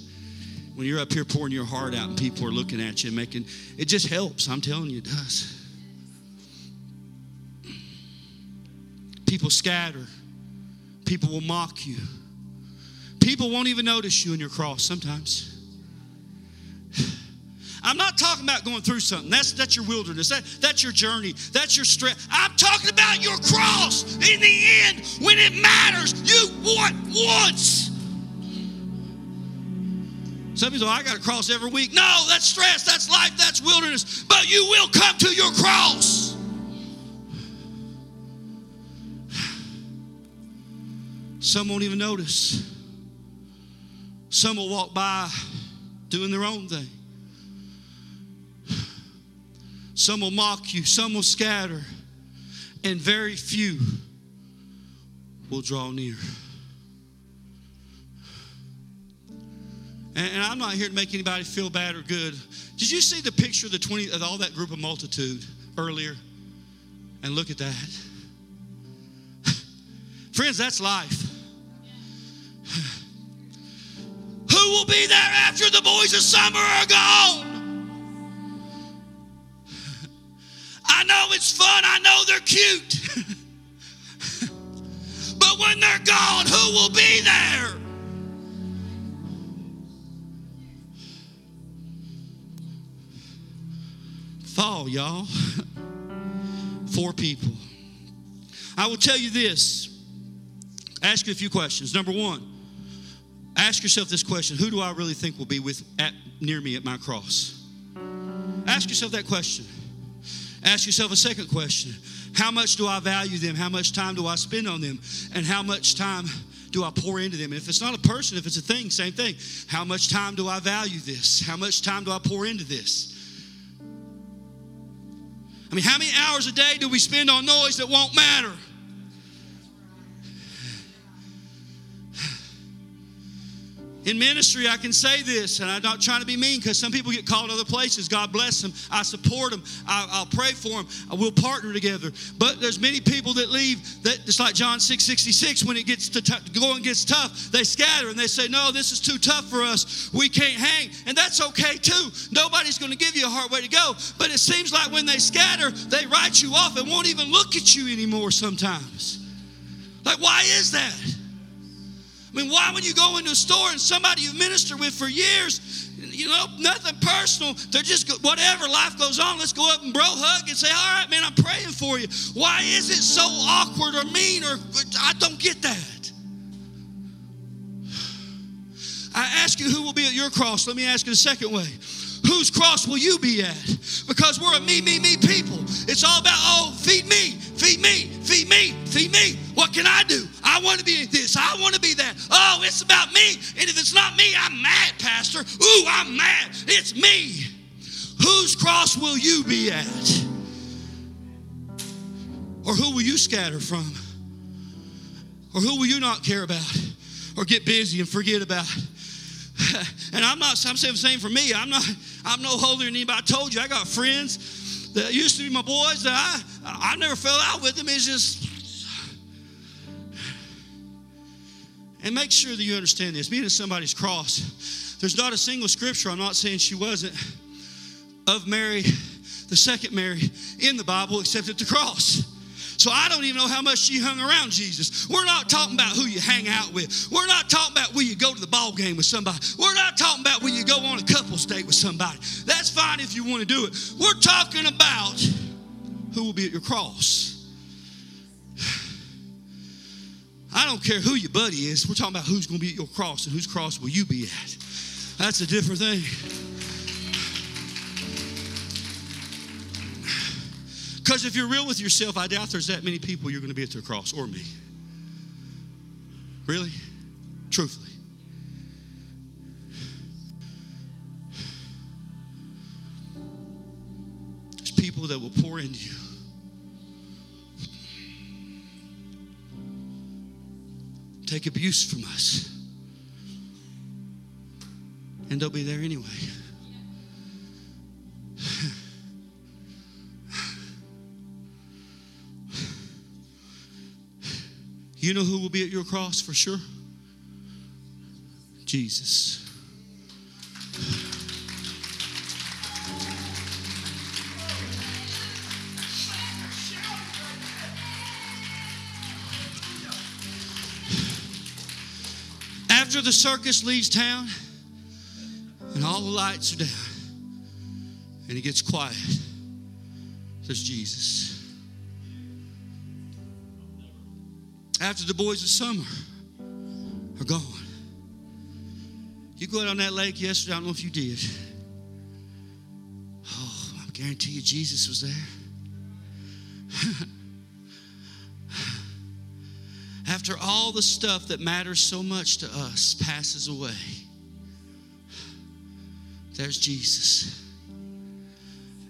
When you're up here pouring your heart out and people are looking at you and making, it just helps. I'm telling you, it does. People scatter. People will mock you. People won't even notice you in your cross sometimes. I'm not talking about going through something. That's, that's your wilderness. That, that's your journey. That's your stress. I'm talking about your cross. In the end, when it matters, you want once. Some people say, oh, I got to cross every week. No, that's stress. That's life. That's wilderness. But you will come to your cross. Some won't even notice. Some will walk by doing their own thing. Some will mock you, some will scatter, and very few will draw near. And, I'm not here to make anybody feel bad or good. Did you see the picture of the 20 of all that group of multitude earlier? And look at that. Friends, that's life. Who will be there after the boys of summer are gone? I know it's fun, I know they're cute. but when they're gone, who will be there? Fall, y'all. Four people. I will tell you this. Ask you a few questions. Number one, ask yourself this question Who do I really think will be with at, near me at my cross? Ask yourself that question. Ask yourself a second question How much do I value them? How much time do I spend on them? And how much time do I pour into them? And if it's not a person, if it's a thing, same thing. How much time do I value this? How much time do I pour into this? I mean, how many hours a day do we spend on noise that won't matter? In ministry, I can say this, and I'm not trying to be mean because some people get called other places. God bless them. I support them. I, will pray for them. Uh, we'll partner together. But there's many people that leave that it's like John 6 66. When it gets to t- going gets tough, they scatter and they say, No, this is too tough for us. We can't hang. And that's okay too. Nobody's going to give you a hard way to go. But it seems like when they scatter, they write you off and won't even look at you anymore sometimes. Like, why is that? I mean, why would you go into a store and somebody you've ministered with for years, you know, nothing personal, they're just whatever, life goes on, let's go up and bro hug and say, all right, man, I'm praying for you. Why is it so awkward or mean or I don't get that? I ask you who will be at your cross. Let me ask you the second way. Who Whose cross will you be at? Because we're a me, me, me people. It's all about, oh, feed me, feed me, feed me, feed me. What can I do? I want to be this. I want to be that. Oh, it's about me. And if it's not me, I'm mad, Pastor. Ooh, I'm mad. It's me. Whose cross will you be at? Or who will you scatter from? Or who will you not care about? Or get busy and forget about? And I'm not, I'm saying the same for me. I'm not, I'm no holier than anybody. I told you, I got friends that used to be my boys that I, I never fell out with them. It's just, and make sure that you understand this. Being at somebody's cross, there's not a single scripture, I'm not saying she wasn't, of Mary, the second Mary, in the Bible except at the cross. So I don't even know how much she hung around Jesus. We're not talking about who you hang out with. We're not talking about where you go to the ball game with somebody. We're not talking about where you go on a couple's date with somebody. That's fine if you want to do it. We're talking about who will be at your cross. I don't care who your buddy is. We're talking about who's going to be at your cross and whose cross will you be at. That's a different thing. Because if you're real with yourself, I doubt there's that many people you're going to be at their cross or me. Really? Truthfully. There's people that will pour into you. Take abuse from us. And they'll be there anyway. You know who will be at your cross for sure? Jesus. After the circus leaves town and all the lights are down and it gets quiet, there's Jesus. After the boys of summer are gone. You go out on that lake yesterday, I don't know if you did. Oh, I guarantee you Jesus was there. after all the stuff that matters so much to us passes away, there's Jesus.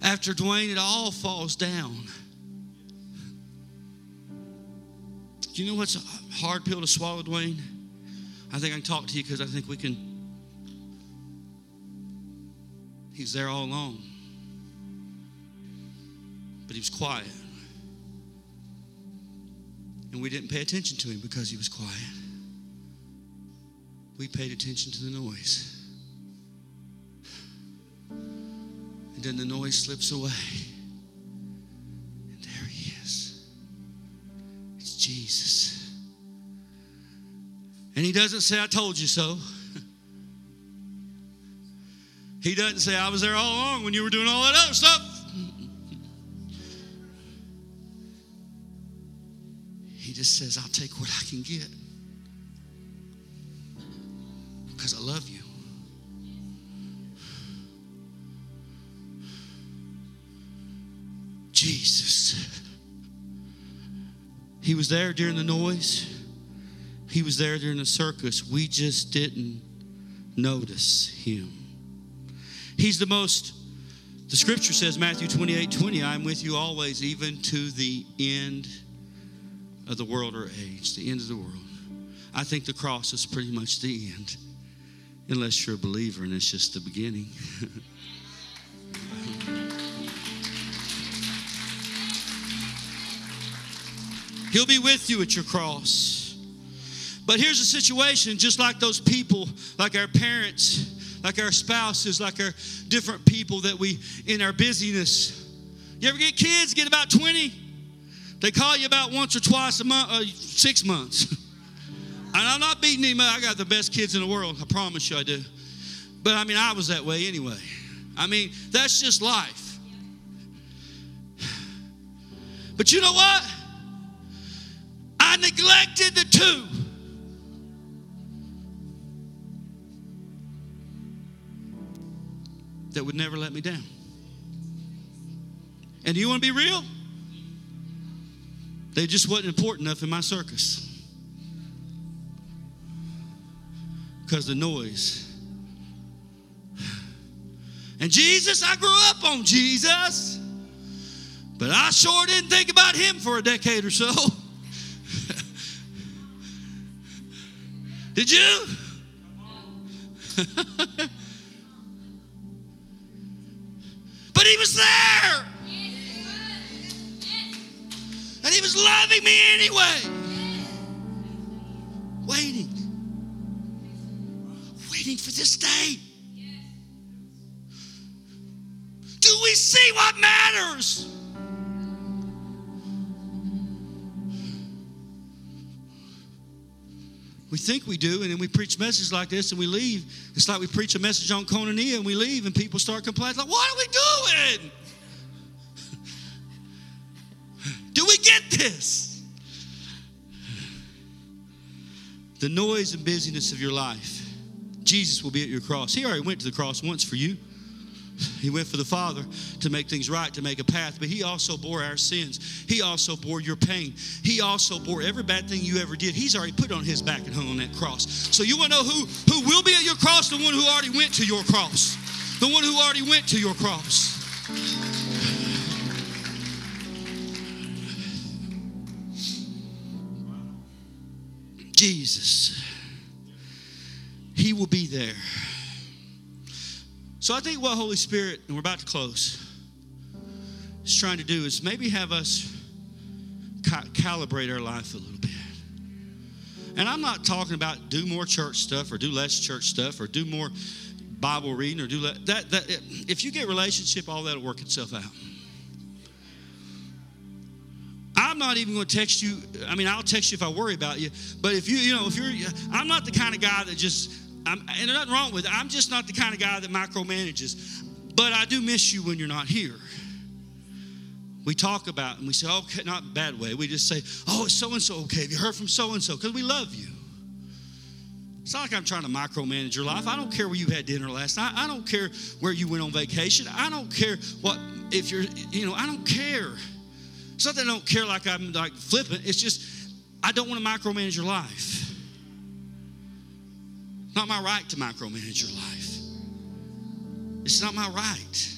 After Dwayne, it all falls down You know what's a hard pill to swallow, Dwayne? I think I can talk to you because I think we can. He's there all along. But he was quiet. And we didn't pay attention to him because he was quiet. We paid attention to the noise. And then the noise slips away. Jesus. And he doesn't say, I told you so. He doesn't say, I was there all along when you were doing all that other stuff. He just says, I'll take what I can get because I love you. Jesus. He was there during the noise. He was there during the circus. We just didn't notice him. He's the most, the scripture says, Matthew 28 20, I'm with you always, even to the end of the world or age, the end of the world. I think the cross is pretty much the end, unless you're a believer and it's just the beginning. He'll be with you at your cross. But here's a situation just like those people, like our parents, like our spouses, like our different people that we, in our busyness. You ever get kids, get about 20? They call you about once or twice a month, uh, six months. and I'm not beating them I got the best kids in the world. I promise you I do. But I mean, I was that way anyway. I mean, that's just life. But you know what? I neglected the two. that would never let me down. And do you want to be real? They just wasn't important enough in my circus. Because the noise. And Jesus, I grew up on Jesus. But I sure didn't think about him for a decade or so. Did you? but he was there. And he was loving me anyway. Waiting. Waiting for this day. Do we see what matters? We think we do, and then we preach messages like this and we leave. It's like we preach a message on Koinonia and we leave, and people start complaining, like, what are we doing? do we get this? The noise and busyness of your life. Jesus will be at your cross. He already went to the cross once for you. He went for the Father to make things right, to make a path, but He also bore our sins. He also bore your pain. He also bore every bad thing you ever did. He's already put on His back and hung on that cross. So you want to know who, who will be at your cross? The one who already went to your cross. The one who already went to your cross. Jesus. He will be there. So I think what Holy Spirit, and we're about to close, is trying to do is maybe have us ca- calibrate our life a little bit. And I'm not talking about do more church stuff or do less church stuff or do more Bible reading or do le- that. That if you get relationship, all that'll work itself out. I'm not even going to text you. I mean, I'll text you if I worry about you. But if you, you know, if you're, I'm not the kind of guy that just I'm, and nothing wrong with it. I'm just not the kind of guy that micromanages. But I do miss you when you're not here. We talk about and we say, okay, not bad way. We just say, oh, it's so and so okay. Have you heard from so and so? Because we love you. It's not like I'm trying to micromanage your life. I don't care where you had dinner last night. I don't care where you went on vacation. I don't care what if you're, you know, I don't care. It's not that I don't care like I'm like flippant. It's just I don't want to micromanage your life. Not my right to micromanage your life. It's not my right.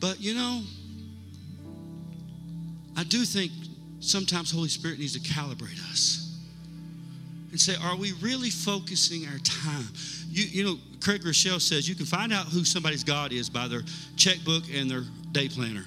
But you know, I do think sometimes Holy Spirit needs to calibrate us and say, are we really focusing our time? You, you know, Craig Groeschel says you can find out who somebody's God is by their checkbook and their day planner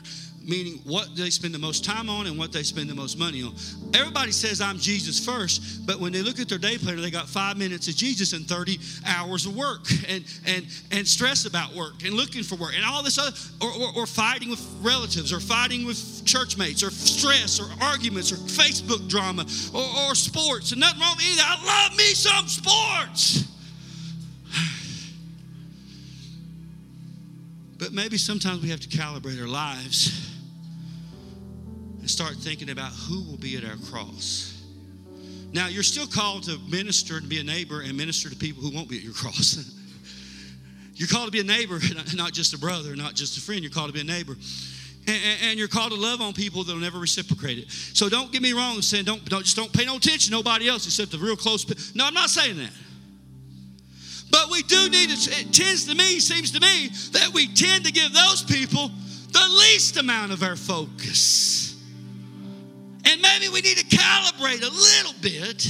meaning what they spend the most time on and what they spend the most money on. Everybody says I'm Jesus first, but when they look at their day planner, they got five minutes of Jesus and 30 hours of work and and and stress about work and looking for work and all this other or, or, or fighting with relatives or fighting with church mates or stress or arguments or Facebook drama or, or sports and nothing wrong with either. I love me some sports. But maybe sometimes we have to calibrate our lives and start thinking about who will be at our cross. Now, you're still called to minister and be a neighbor and minister to people who won't be at your cross. you're called to be a neighbor, not just a brother, not just a friend. You're called to be a neighbor. And, you're called to love on people that'll never reciprocate it. So don't get me wrong saying don't, don't just don't pay no attention to nobody else except the real close. No, I'm not saying that. But we do need to, it tends to me, seems to me, that we tend to give those people the least amount of our focus. And maybe we need to calibrate a little bit.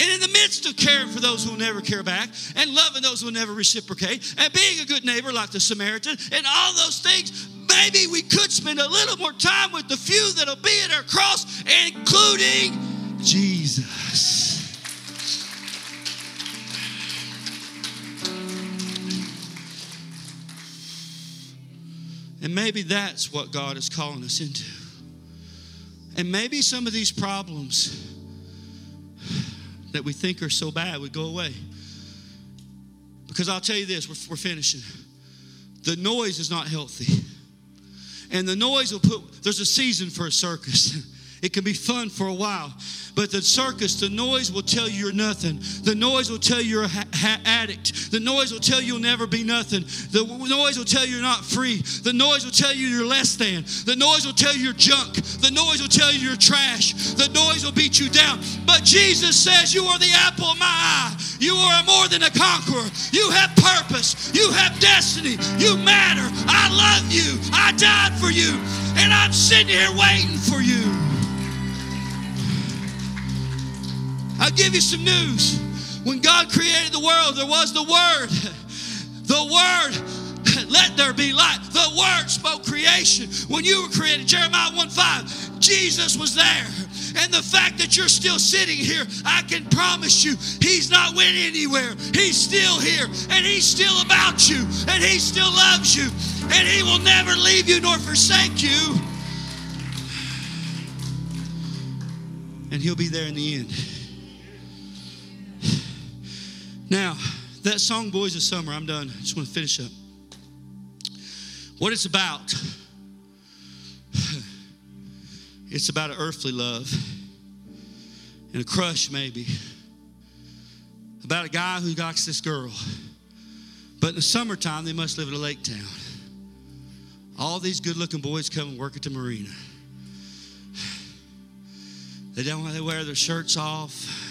And in the midst of caring for those who will never care back, and loving those who will never reciprocate, and being a good neighbor like the Samaritan, and all those things, maybe we could spend a little more time with the few that'll be at our cross, including Jesus. And maybe that's what God is calling us into. And maybe some of these problems that we think are so bad would go away. Because I'll tell you this, we're, we're finishing. The noise is not healthy. And the noise will put, there's a season for a circus. It can be fun for a while. But the circus, the noise will tell you you're nothing. The noise will tell you you're a ha- ha- addict. The noise will tell you you'll never be nothing. The noise will tell you you're not free. The noise will tell you you're less than. The noise will tell you you're junk. The noise will tell you you're trash. The noise will beat you down. But Jesus says, You are the apple of my eye. You are more than a conqueror. You have purpose. You have destiny. You matter. I love you. I died for you. And I'm sitting here waiting for you. I'll give you some news. When God created the world, there was the Word. The Word, let there be light. The Word spoke creation. When you were created, Jeremiah 1 5, Jesus was there. And the fact that you're still sitting here, I can promise you, He's not went anywhere. He's still here, and He's still about you, and He still loves you, and He will never leave you nor forsake you. And He'll be there in the end. Now, that song, Boys of Summer, I'm done. I just want to finish up. What it's about, it's about an earthly love and a crush, maybe. About a guy who likes this girl. But in the summertime, they must live in a lake town. All these good looking boys come and work at the marina. They don't they wear their shirts off.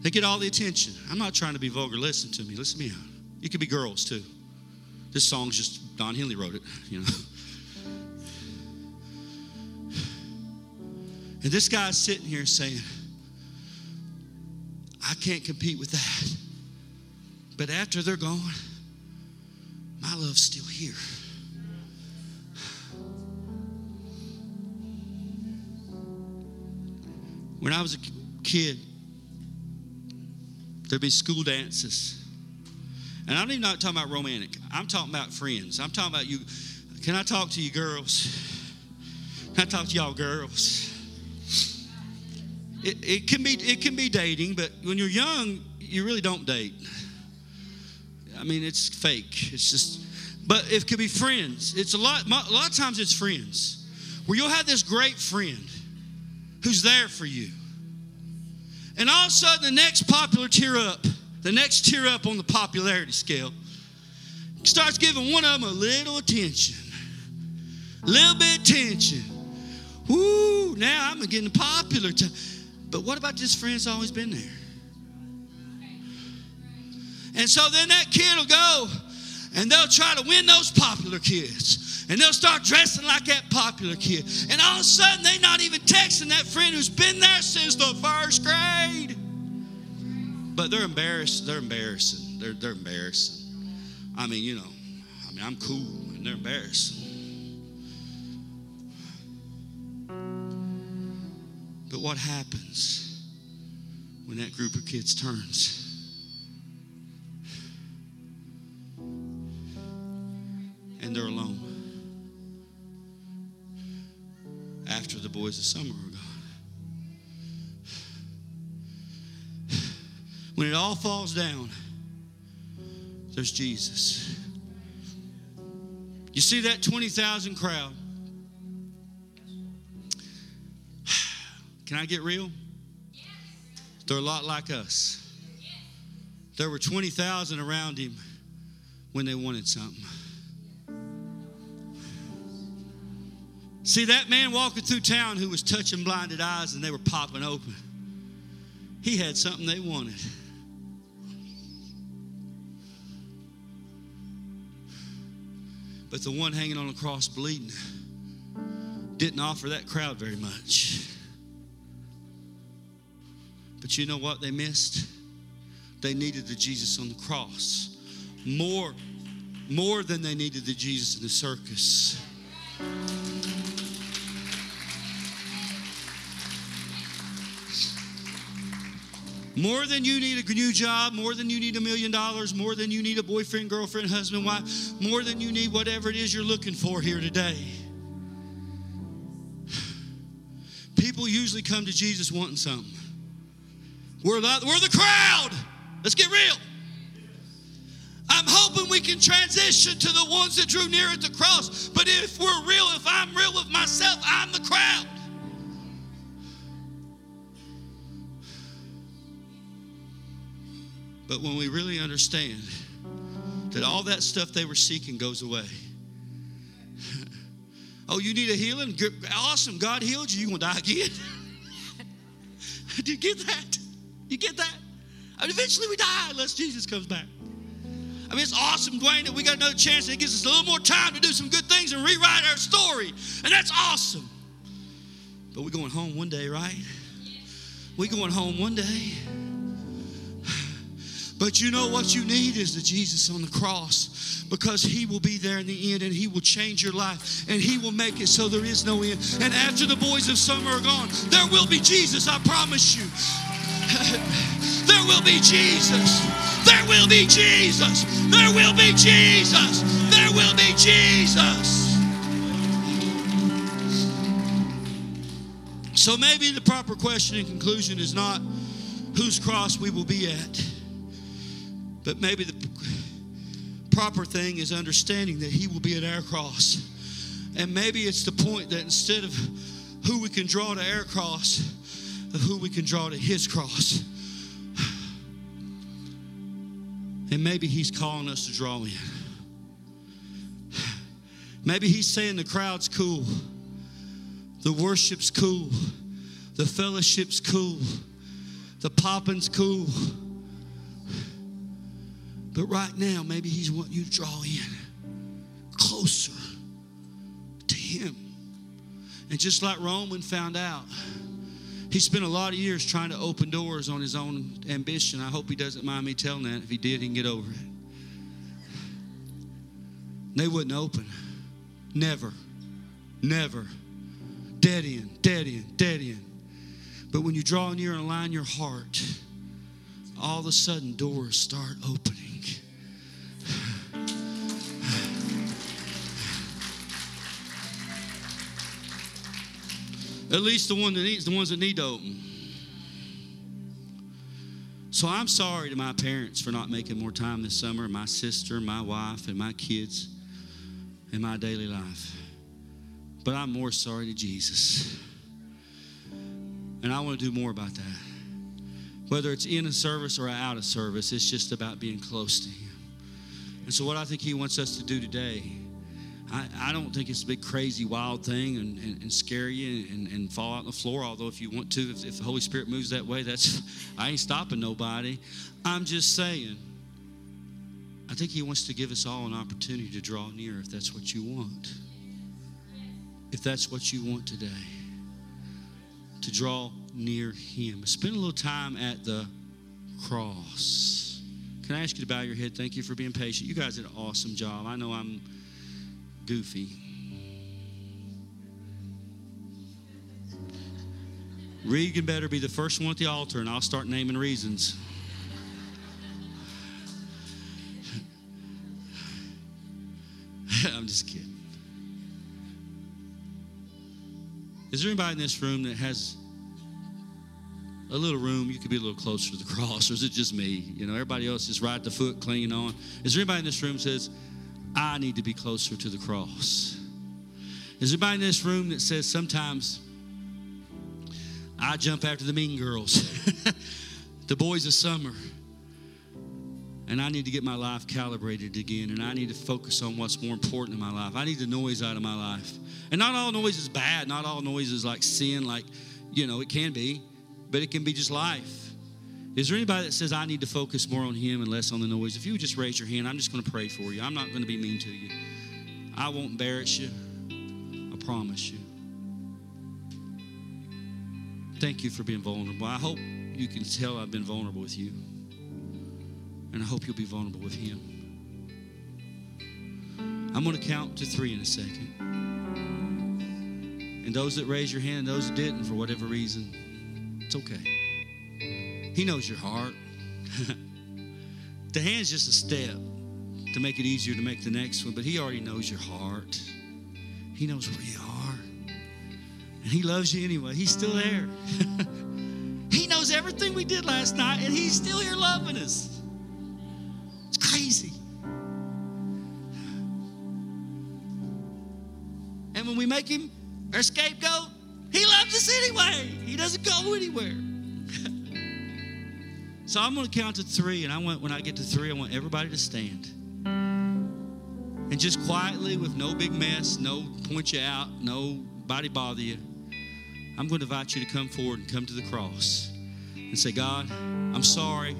They get all the attention. I'm not trying to be vulgar. Listen to me. Listen to me. You could be girls too. This song's just Don Henley wrote it, you know. And this guy's sitting here saying, I can't compete with that. But after they're gone, my love's still here. When I was a kid, there'd be school dances. And I'm even not talking about romantic. I'm talking about friends. I'm talking about you. Can I talk to you girls? Can I talk to y'all girls? It, it can be it can be dating, but when you're young, you really don't date. I mean, it's fake. It's just, but it could be friends. It's a lot. A lot of times, it's friends, where you'll have this great friend who's there for you, and all of a sudden, the next popular tier up, the next tier up on the popularity scale, starts giving one of them a little attention, a little bit attention. Woo! Now I'm getting popular. T- but what about this friend's always been there? And so then that kid will go and they'll try to win those popular kids. And they'll start dressing like that popular kid. And all of a sudden, they're not even texting that friend who's been there since the first grade. But they're embarrassed. They're embarrassing. They're, they're embarrassing. I mean, you know, I mean, I'm cool, and they're embarrassing. But what happens when that group of kids turns? And they're alone. After the boys of summer are gone. When it all falls down, there's Jesus. You see that 20,000 crowd? Can I get real? They're a lot like us. There were 20,000 around him when they wanted something. See, that man walking through town who was touching blinded eyes and they were popping open, he had something they wanted. But the one hanging on the cross bleeding didn't offer that crowd very much. But you know what they missed? They needed the Jesus on the cross more, more than they needed the Jesus in the circus. More than you need a new job, more than you need a million dollars, more than you need a boyfriend, girlfriend, husband, wife, more than you need whatever it is you're looking for here today. People usually come to Jesus wanting something. We're the, we're the crowd. Let's get real. I'm hoping we can transition to the ones that drew near at the cross. But if we're real, if I'm real with myself, I'm the crowd. But when we really understand that all that stuff they were seeking goes away. oh, you need a healing? Awesome. God healed you. You to die again? Do you get that? You get that? I mean, eventually we die unless Jesus comes back. I mean, it's awesome, Dwayne, that we got another chance it gives us a little more time to do some good things and rewrite our story. And that's awesome. But we're going home one day, right? We're going home one day. But you know what you need is the Jesus on the cross because he will be there in the end and he will change your life and he will make it so there is no end. And after the boys of summer are gone, there will be Jesus, I promise you. there will be Jesus. There will be Jesus. There will be Jesus. There will be Jesus. So maybe the proper question and conclusion is not whose cross we will be at but maybe the proper thing is understanding that He will be at our cross. And maybe it's the point that instead of who we can draw to our cross, of who we can draw to His cross. And maybe He's calling us to draw in. Maybe He's saying the crowd's cool, the worship's cool, the fellowship's cool, the popping's cool. But right now, maybe He's wanting you to draw in closer to Him. And just like Roman found out, he spent a lot of years trying to open doors on his own ambition. I hope he doesn't mind me telling that. If he did, he can get over it. They wouldn't open. Never. Never. Dead end, dead end, dead end. But when you draw near and align your heart, all of a sudden doors start opening. At least the one that needs the ones that need to open. So I'm sorry to my parents for not making more time this summer, my sister, my wife, and my kids in my daily life. But I'm more sorry to Jesus. And I want to do more about that. Whether it's in a service or out of service, it's just about being close to Him. And so, what I think He wants us to do today I, I don't think it's a big, crazy, wild thing and, and, and scare you and, and, fall out on the floor. Although, if you want to, if, if the Holy Spirit moves that way, that's I ain't stopping nobody. I'm just saying. I think He wants to give us all an opportunity to draw near if that's what you want. If that's what you want today, to draw near Him. Spend a little time at the cross. Can I ask you to bow your head? Thank you for being patient. You guys did an awesome job. I know I'm goofy. Regan better be the first one at the altar, and I'll start naming reasons. I'm just kidding. Is there anybody in this room that has a little room? You could be a little closer to the cross, or is it just me? You know, everybody else is right the foot, clinging on. Is there anybody in this room says, I need to be closer to the cross. Is anybody in this room that says sometimes I jump after the mean girls, the boys of summer, and I need to get my life calibrated again, and I need to focus on what's more important in my life. I need the noise out of my life. And not all noise is bad, not all noise is like sin, like, you know, it can be, but it can be just life. Is there anybody that says, I need to focus more on Him and less on the noise? If you would just raise your hand, I'm just going to pray for you. I'm not going to be mean to you. I won't embarrass you. I promise you. Thank you for being vulnerable. I hope you can tell I've been vulnerable with you. And I hope you'll be vulnerable with Him. I'm going to count to three in a second. And those that raise your hand, those that didn't, for whatever reason, it's okay. He knows your heart. the hand's just a step to make it easier to make the next one, but He already knows your heart. He knows where you are. And He loves you anyway. He's still there. he knows everything we did last night, and He's still here loving us. It's crazy. And when we make Him our scapegoat, He loves us anyway. He doesn't go anywhere. so I'm going to count to three, and I want when I get to three, I want everybody to stand. And just quietly, with no big mess, no point you out, nobody bother you, I'm going to invite you to come forward and come to the cross and say, God, I'm sorry.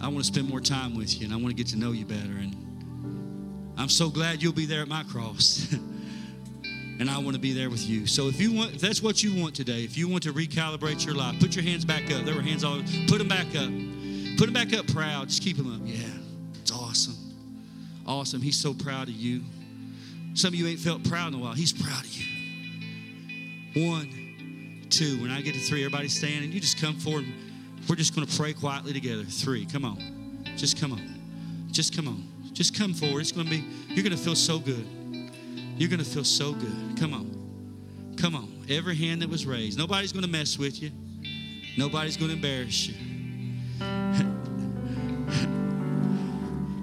I want to spend more time with you and I want to get to know you better. And I'm so glad you'll be there at my cross. and I want to be there with you. So if you want, if that's what you want today, if you want to recalibrate your life, put your hands back up. There were hands all. Put them back up. Put them back up proud. Just keep them up. Yeah, it's awesome. Awesome. He's so proud of you. Some of you ain't felt proud in a while. He's proud of you. One, two. When I get to three, everybody stand and you just come forward. We're just going to pray quietly together. Three. Come on. Just come on. Just come on. Just come forward. It's going to be, you're going to feel so good. You're going to feel so good. Come on. Come on. Every hand that was raised. Nobody's going to mess with you, nobody's going to embarrass you.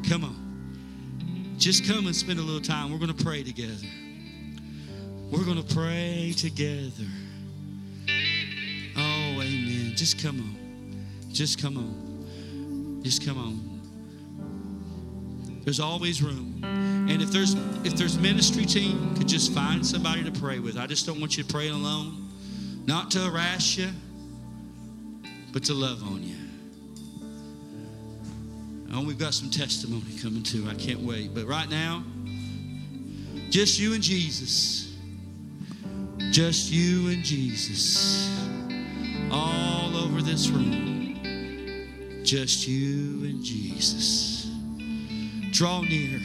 come on. Just come and spend a little time. We're going to pray together. We're going to pray together. Oh, amen. Just come on. Just come on. Just come on. There's always room. And if there's if there's ministry team, could just find somebody to pray with. I just don't want you to pray alone. Not to harass you, but to love on you. Oh, we've got some testimony coming too. I can't wait. But right now, just you and Jesus. Just you and Jesus. All over this room. Just you and Jesus. Draw near.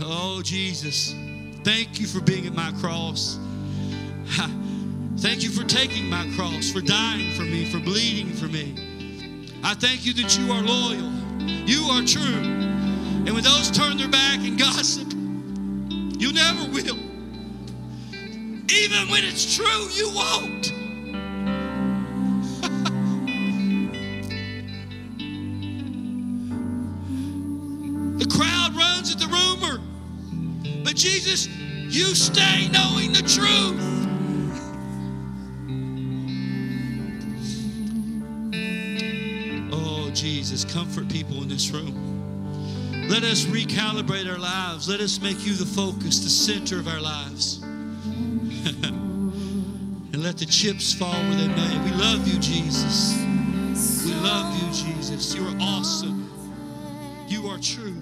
Oh, Jesus, thank you for being at my cross. Thank you for taking my cross, for dying for me, for bleeding for me. I thank you that you are loyal, you are true. And when those turn their back and gossip, you never will. Even when it's true, you won't. Jesus, you stay knowing the truth. Oh, Jesus, comfort people in this room. Let us recalibrate our lives. Let us make you the focus, the center of our lives. and let the chips fall where they may. We love you, Jesus. We love you, Jesus. You are awesome. You are true.